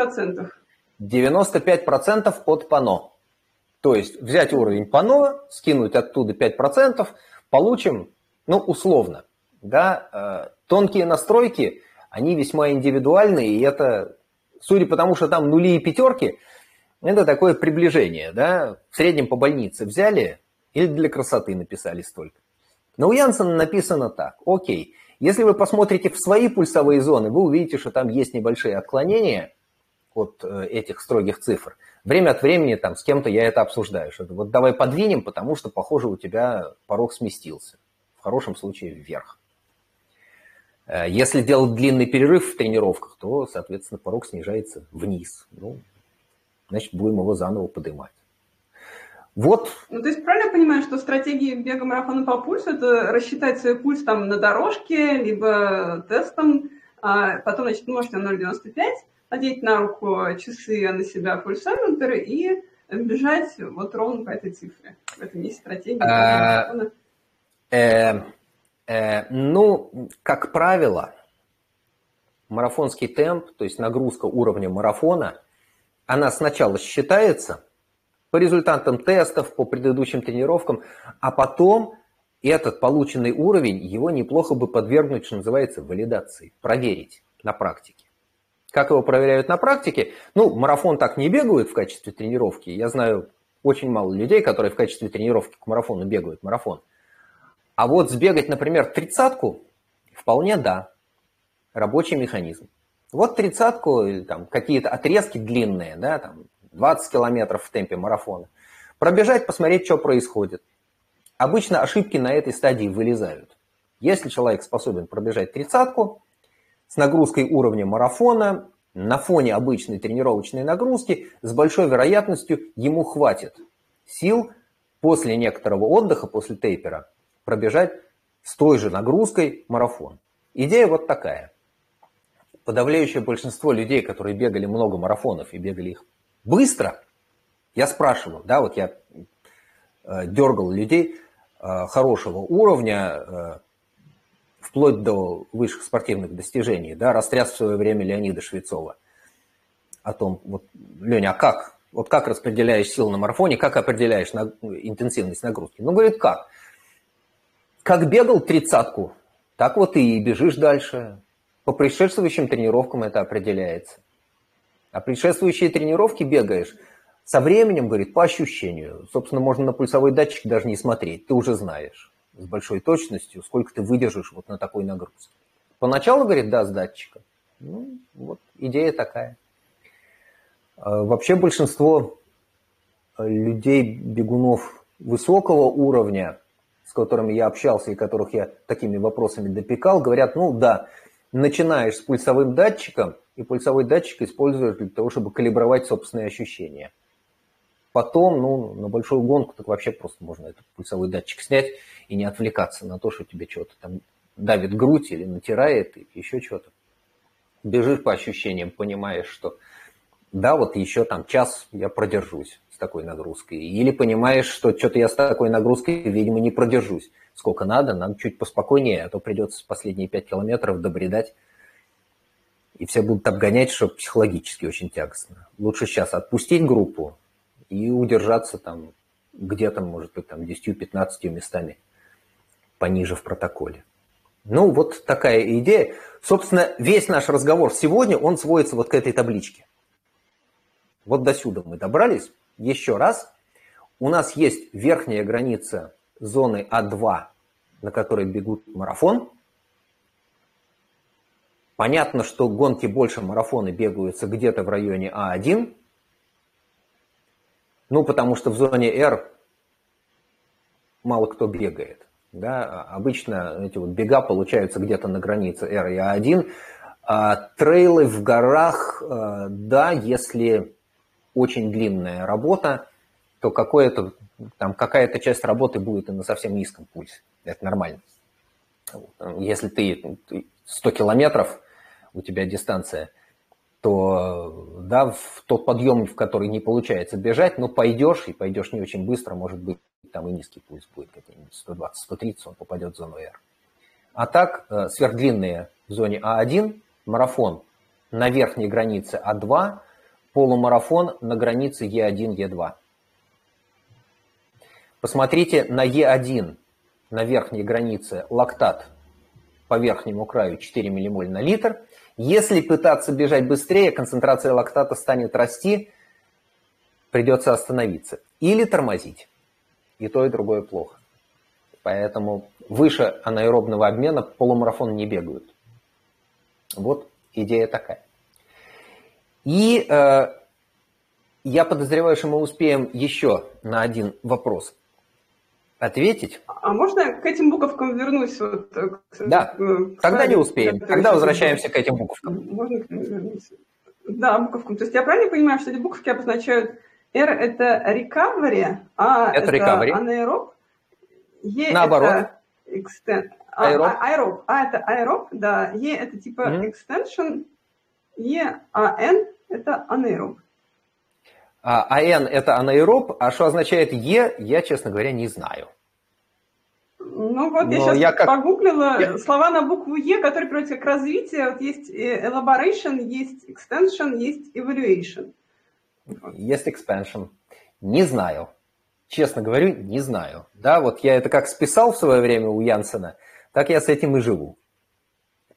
95% от пано. То есть взять уровень пано, скинуть оттуда 5%, получим, ну, условно. Да, э, тонкие настройки, они весьма индивидуальные, и это, судя по тому, что там нули и пятерки, это такое приближение. Да? В среднем по больнице взяли или для красоты написали столько. Но у Янсена написано так. Окей, если вы посмотрите в свои пульсовые зоны, вы увидите, что там есть небольшие отклонения от э, этих строгих цифр. Время от времени там с кем-то я это обсуждаю, что вот давай подвинем, потому что, похоже, у тебя порог сместился. В хорошем случае вверх. Э, если делать длинный перерыв в тренировках, то, соответственно, порог снижается вниз. Ну, значит, будем его заново поднимать. Вот. Ну, то есть правильно я понимаю, что стратегия бега марафона по пульсу – это рассчитать свой пульс там на дорожке, либо тестом, а потом, значит, можете на 0,95, надеть на руку часы, на себя пульсометр и бежать вот ровно по этой цифре. Это не стратегия а, марафона. Э, э, ну, как правило, марафонский темп, то есть нагрузка уровня марафона, она сначала считается – по результатам тестов, по предыдущим тренировкам, а потом этот полученный уровень, его неплохо бы подвергнуть, что называется, валидации, проверить на практике. Как его проверяют на практике? Ну, марафон так не бегают в качестве тренировки. Я знаю очень мало людей, которые в качестве тренировки к марафону бегают марафон. А вот сбегать, например, тридцатку, вполне да, рабочий механизм. Вот тридцатку, там какие-то отрезки длинные, да, там 20 километров в темпе марафона. Пробежать, посмотреть, что происходит. Обычно ошибки на этой стадии вылезают. Если человек способен пробежать тридцатку с нагрузкой уровня марафона, на фоне обычной тренировочной нагрузки с большой вероятностью ему хватит сил после некоторого отдыха, после тейпера, пробежать с той же нагрузкой марафон. Идея вот такая. Подавляющее большинство людей, которые бегали много марафонов и бегали их быстро, я спрашивал, да, вот я э, дергал людей э, хорошего уровня, э, вплоть до высших спортивных достижений, да, растряс в свое время Леонида Швецова о том, вот, Леня, а как? Вот как распределяешь силы на марафоне, как определяешь на, интенсивность нагрузки? Ну, говорит, как? Как бегал тридцатку, так вот и бежишь дальше. По предшествующим тренировкам это определяется. А предшествующие тренировки бегаешь со временем, говорит, по ощущению. Собственно, можно на пульсовой датчик даже не смотреть, ты уже знаешь с большой точностью, сколько ты выдержишь вот на такой нагрузке. Поначалу, говорит, да, с датчика. Ну, вот идея такая. А вообще большинство людей, бегунов высокого уровня, с которыми я общался и которых я такими вопросами допекал, говорят, ну да, начинаешь с пульсовым датчиком, и пульсовой датчик используешь для того, чтобы калибровать собственные ощущения. Потом, ну, на большую гонку так вообще просто можно этот пульсовой датчик снять и не отвлекаться на то, что тебе что-то там давит грудь или натирает, или еще что-то. Бежишь по ощущениям, понимаешь, что да, вот еще там час я продержусь с такой нагрузкой. Или понимаешь, что что-то я с такой нагрузкой, видимо, не продержусь. Сколько надо, надо чуть поспокойнее, а то придется последние пять километров добредать. И все будут обгонять, что психологически очень тягостно. Лучше сейчас отпустить группу и удержаться там где-то, может быть, там 10-15 местами пониже в протоколе. Ну, вот такая идея. Собственно, весь наш разговор сегодня, он сводится вот к этой табличке. Вот до сюда мы добрались. Еще раз. У нас есть верхняя граница зоны А2, на которой бегут марафон. Понятно, что гонки больше марафоны бегаются где-то в районе А1. Ну, потому что в зоне R мало кто бегает. Да? Обычно эти вот бега получаются где-то на границе R и А1. А трейлы в горах, э, да, если очень длинная работа, то какое-то, там, какая-то часть работы будет и на совсем низком пульсе. Это нормально. Если ты 100 километров, у тебя дистанция, то да, в тот подъем, в который не получается бежать, но пойдешь, и пойдешь не очень быстро, может быть, там и низкий пульс будет, какой-нибудь 120-130, он попадет в зону R. А так, э, сверхдлинные в зоне А1, марафон на верхней границе А2, полумарафон на границе Е1, Е2. Посмотрите на Е1, на верхней границе лактат по верхнему краю 4 ммоль на литр. Если пытаться бежать быстрее, концентрация лактата станет расти, придется остановиться или тормозить. И то, и другое плохо. Поэтому выше анаэробного обмена полумарафон не бегают. Вот идея такая. И э, я подозреваю, что мы успеем еще на один вопрос ответить. А можно к этим буковкам вернусь? Вот, э, к, да, к, тогда не успеем. Тогда возвращаемся к этим буковкам. Можно к ним вернуться? Да, буковкам. То есть я правильно понимаю, что эти буковки обозначают R – это recovery, а это, это recovery. анаэроб, E – Наоборот. это extend, а, аэроб. А. А это аэроб, да. E – это типа mm-hmm. extension, E, а N – это анаэроб. А, а N – это анаэроб, а что означает E, я, честно говоря, не знаю. Ну вот, Но я сейчас я как... погуглила я... слова на букву Е, которые приводятся к развитию. Вот есть э, elaboration, есть extension, есть evaluation. Есть expansion. Не знаю. Честно говорю, не знаю. Да, вот я это как списал в свое время у Янсена, так я с этим и живу.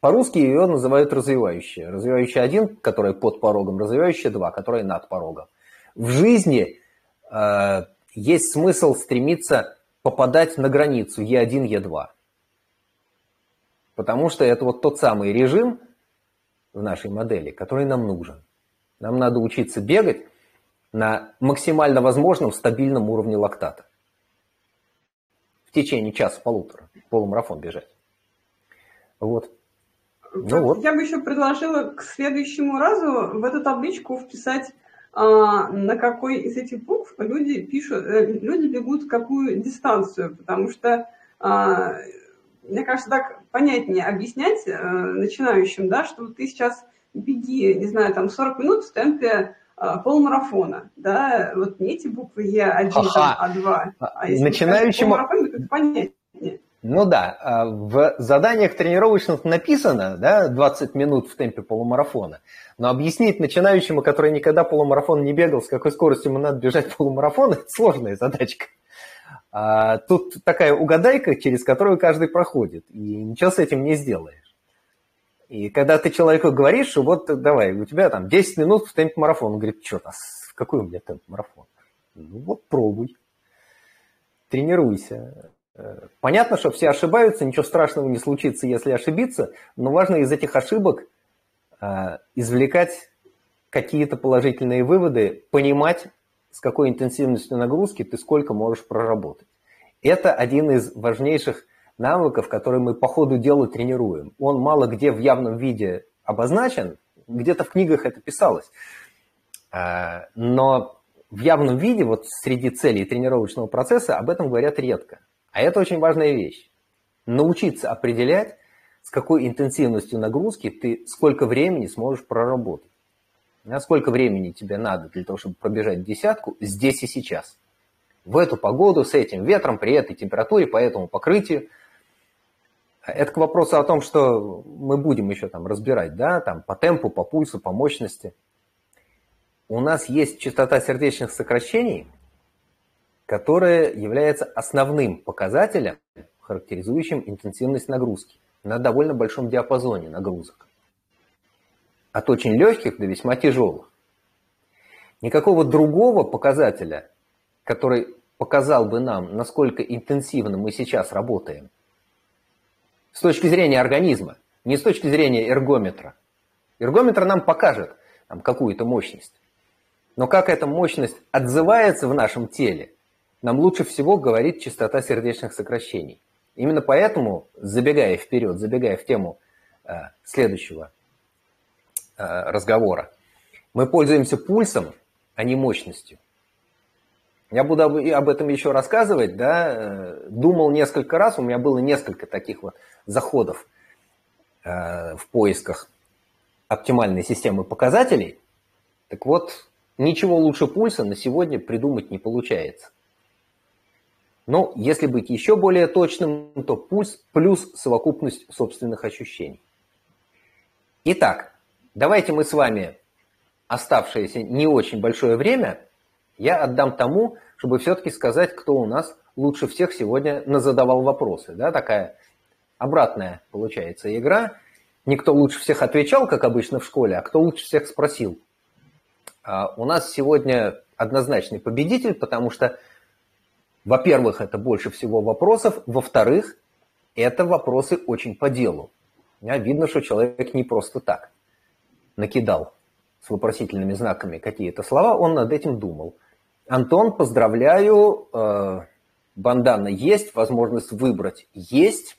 По-русски ее называют развивающая. Развивающая один, которая под порогом, развивающая два, которая над порогом. В жизни э, есть смысл стремиться попадать на границу Е1, Е2. Потому что это вот тот самый режим в нашей модели, который нам нужен. Нам надо учиться бегать на максимально возможном стабильном уровне лактата. В течение часа-полутора полумарафон бежать. Вот. Ну вот. Я бы еще предложила к следующему разу в эту табличку вписать, на какой из этих букв люди пишут, э, люди бегут какую дистанцию, потому что а, мне кажется, так понятнее объяснять э, начинающим, да, что ты сейчас беги, не знаю, там 40 минут в темпе э, полумарафона, да, вот не эти буквы Е1, А2, а если начинающему... это понятнее. Ну да, а в заданиях тренировочных написано, да, 20 минут в темпе полумарафона, но объяснить начинающему, который никогда полумарафон не бегал, с какой скоростью ему надо бежать полумарафон, это сложная задачка. А тут такая угадайка, через которую каждый проходит, и ничего с этим не сделаешь. И когда ты человеку говоришь, что вот давай, у тебя там 10 минут в темп марафон, он говорит, что, в какой у меня темп марафон? Ну вот пробуй, тренируйся. Э, понятно, что все ошибаются, ничего страшного не случится, если ошибиться, но важно из этих ошибок э, извлекать какие-то положительные выводы, понимать, с какой интенсивностью нагрузки ты сколько можешь проработать. Это один из важнейших навыков, которые мы по ходу дела тренируем. Он мало где в явном виде обозначен, где-то в книгах это писалось. А, но в явном виде, вот среди целей тренировочного процесса, об этом говорят редко. А это очень важная вещь. Научиться определять, с какой интенсивностью нагрузки ты сколько времени сможешь проработать. На сколько времени тебе надо для того, чтобы пробежать десятку здесь и сейчас. В эту погоду, с этим ветром, при этой температуре, по этому покрытию. Это к вопросу о том, что мы будем еще там разбирать, да, там по темпу, по пульсу, по мощности. У нас есть частота сердечных сокращений, которая является основным показателем, характеризующим интенсивность нагрузки на довольно большом диапазоне нагрузок от очень легких до весьма тяжелых. Никакого другого показателя, который показал бы нам, насколько интенсивно мы сейчас работаем, с точки зрения организма, не с точки зрения эргометра. Эргометр нам покажет какую-то мощность. Но как эта мощность отзывается в нашем теле, нам лучше всего говорит частота сердечных сокращений. Именно поэтому, забегая вперед, забегая в тему э, следующего Э, разговора. Мы пользуемся пульсом, а не мощностью. Я буду об этом еще рассказывать, да, э, думал несколько раз, у меня было несколько таких вот заходов э, в поисках оптимальной системы показателей. Так вот, ничего лучше пульса на сегодня придумать не получается. Но если быть еще более точным, то пульс плюс совокупность собственных ощущений. Итак, Давайте мы с вами оставшееся не очень большое время я отдам тому, чтобы все-таки сказать, кто у нас лучше всех сегодня назадавал вопросы. Да, такая обратная получается игра. Никто лучше всех отвечал, как обычно в школе, а кто лучше всех спросил. А у нас сегодня однозначный победитель, потому что, во-первых, это больше всего вопросов, во-вторых, это вопросы очень по делу. Видно, что человек не просто так накидал с вопросительными знаками какие-то слова, он над этим думал. Антон, поздравляю, э, бандана есть, возможность выбрать есть.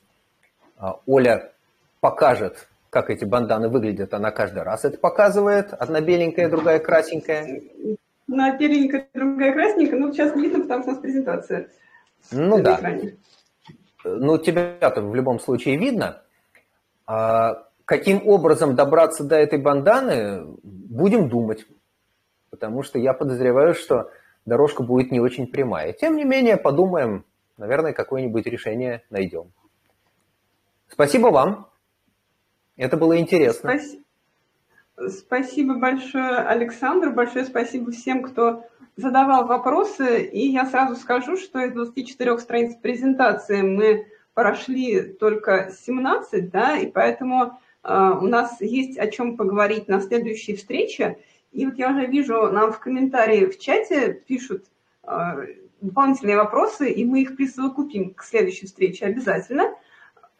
А, Оля покажет, как эти банданы выглядят, она каждый раз это показывает. Одна беленькая, другая красненькая. Одна беленькая, другая красненькая, ну сейчас видно, потому что у нас презентация. Ну да. Экране. Ну тебя-то в любом случае видно. А, каким образом добраться до этой банданы, будем думать. Потому что я подозреваю, что дорожка будет не очень прямая. Тем не менее, подумаем, наверное, какое-нибудь решение найдем. Спасибо вам. Это было интересно. Спасибо. Спасибо большое, Александр. Большое спасибо всем, кто задавал вопросы. И я сразу скажу, что из 24 страниц презентации мы прошли только 17, да, и поэтому а, у нас есть о чем поговорить на следующей встрече. И вот я уже вижу, нам в комментарии в чате пишут а, дополнительные вопросы, и мы их присовокупим к следующей встрече обязательно.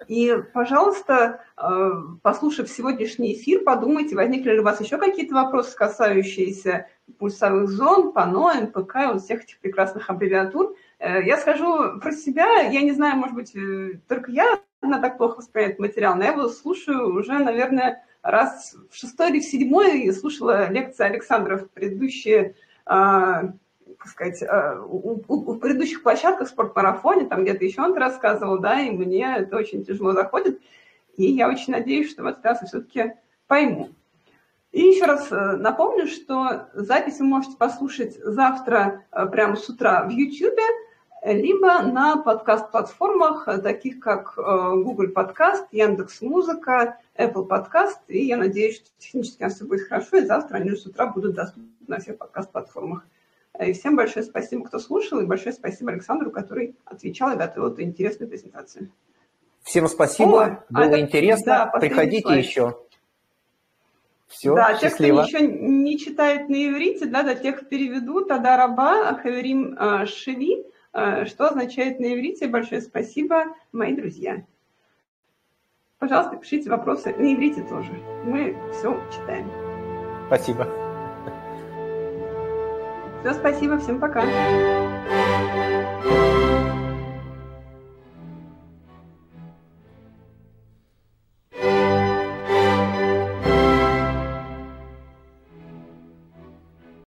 И, пожалуйста, э, послушав сегодняшний эфир, подумайте, возникли ли у вас еще какие-то вопросы, касающиеся пульсовых зон, ПАНО, МПК, вот всех этих прекрасных аббревиатур. Э, я скажу про себя, я не знаю, может быть, э, только я одна так плохо воспринимает материал, но я его слушаю уже, наверное, раз в шестой или в седьмой слушала лекции Александра в предыдущие так сказать, э, у, у, у предыдущих площадках в спортмарафоне, там где-то еще он рассказывал, да, и мне это очень тяжело заходит, и я очень надеюсь, что в этот раз я все-таки пойму. И еще раз э, напомню, что запись вы можете послушать завтра э, прямо с утра в YouTube, либо на подкаст-платформах, таких как Google Подкаст, Яндекс Музыка, Apple Подкаст. И я надеюсь, что технически у нас все будет хорошо, и завтра они с утра будут доступны на всех подкаст-платформах. И всем большое спасибо, кто слушал, и большое спасибо Александру, который отвечал и готовил эту интересную презентацию. Всем спасибо, О, было это, интересно. Да, Приходите слайд. еще. Все, да, счастливо. те, кто еще не читает на иврите, да, до тех переведу, тогда раба, хаверим э, шеви, э, что означает на иврите. Большое спасибо, мои друзья. Пожалуйста, пишите вопросы на иврите тоже. Мы все читаем. Спасибо. Все, спасибо, всем пока.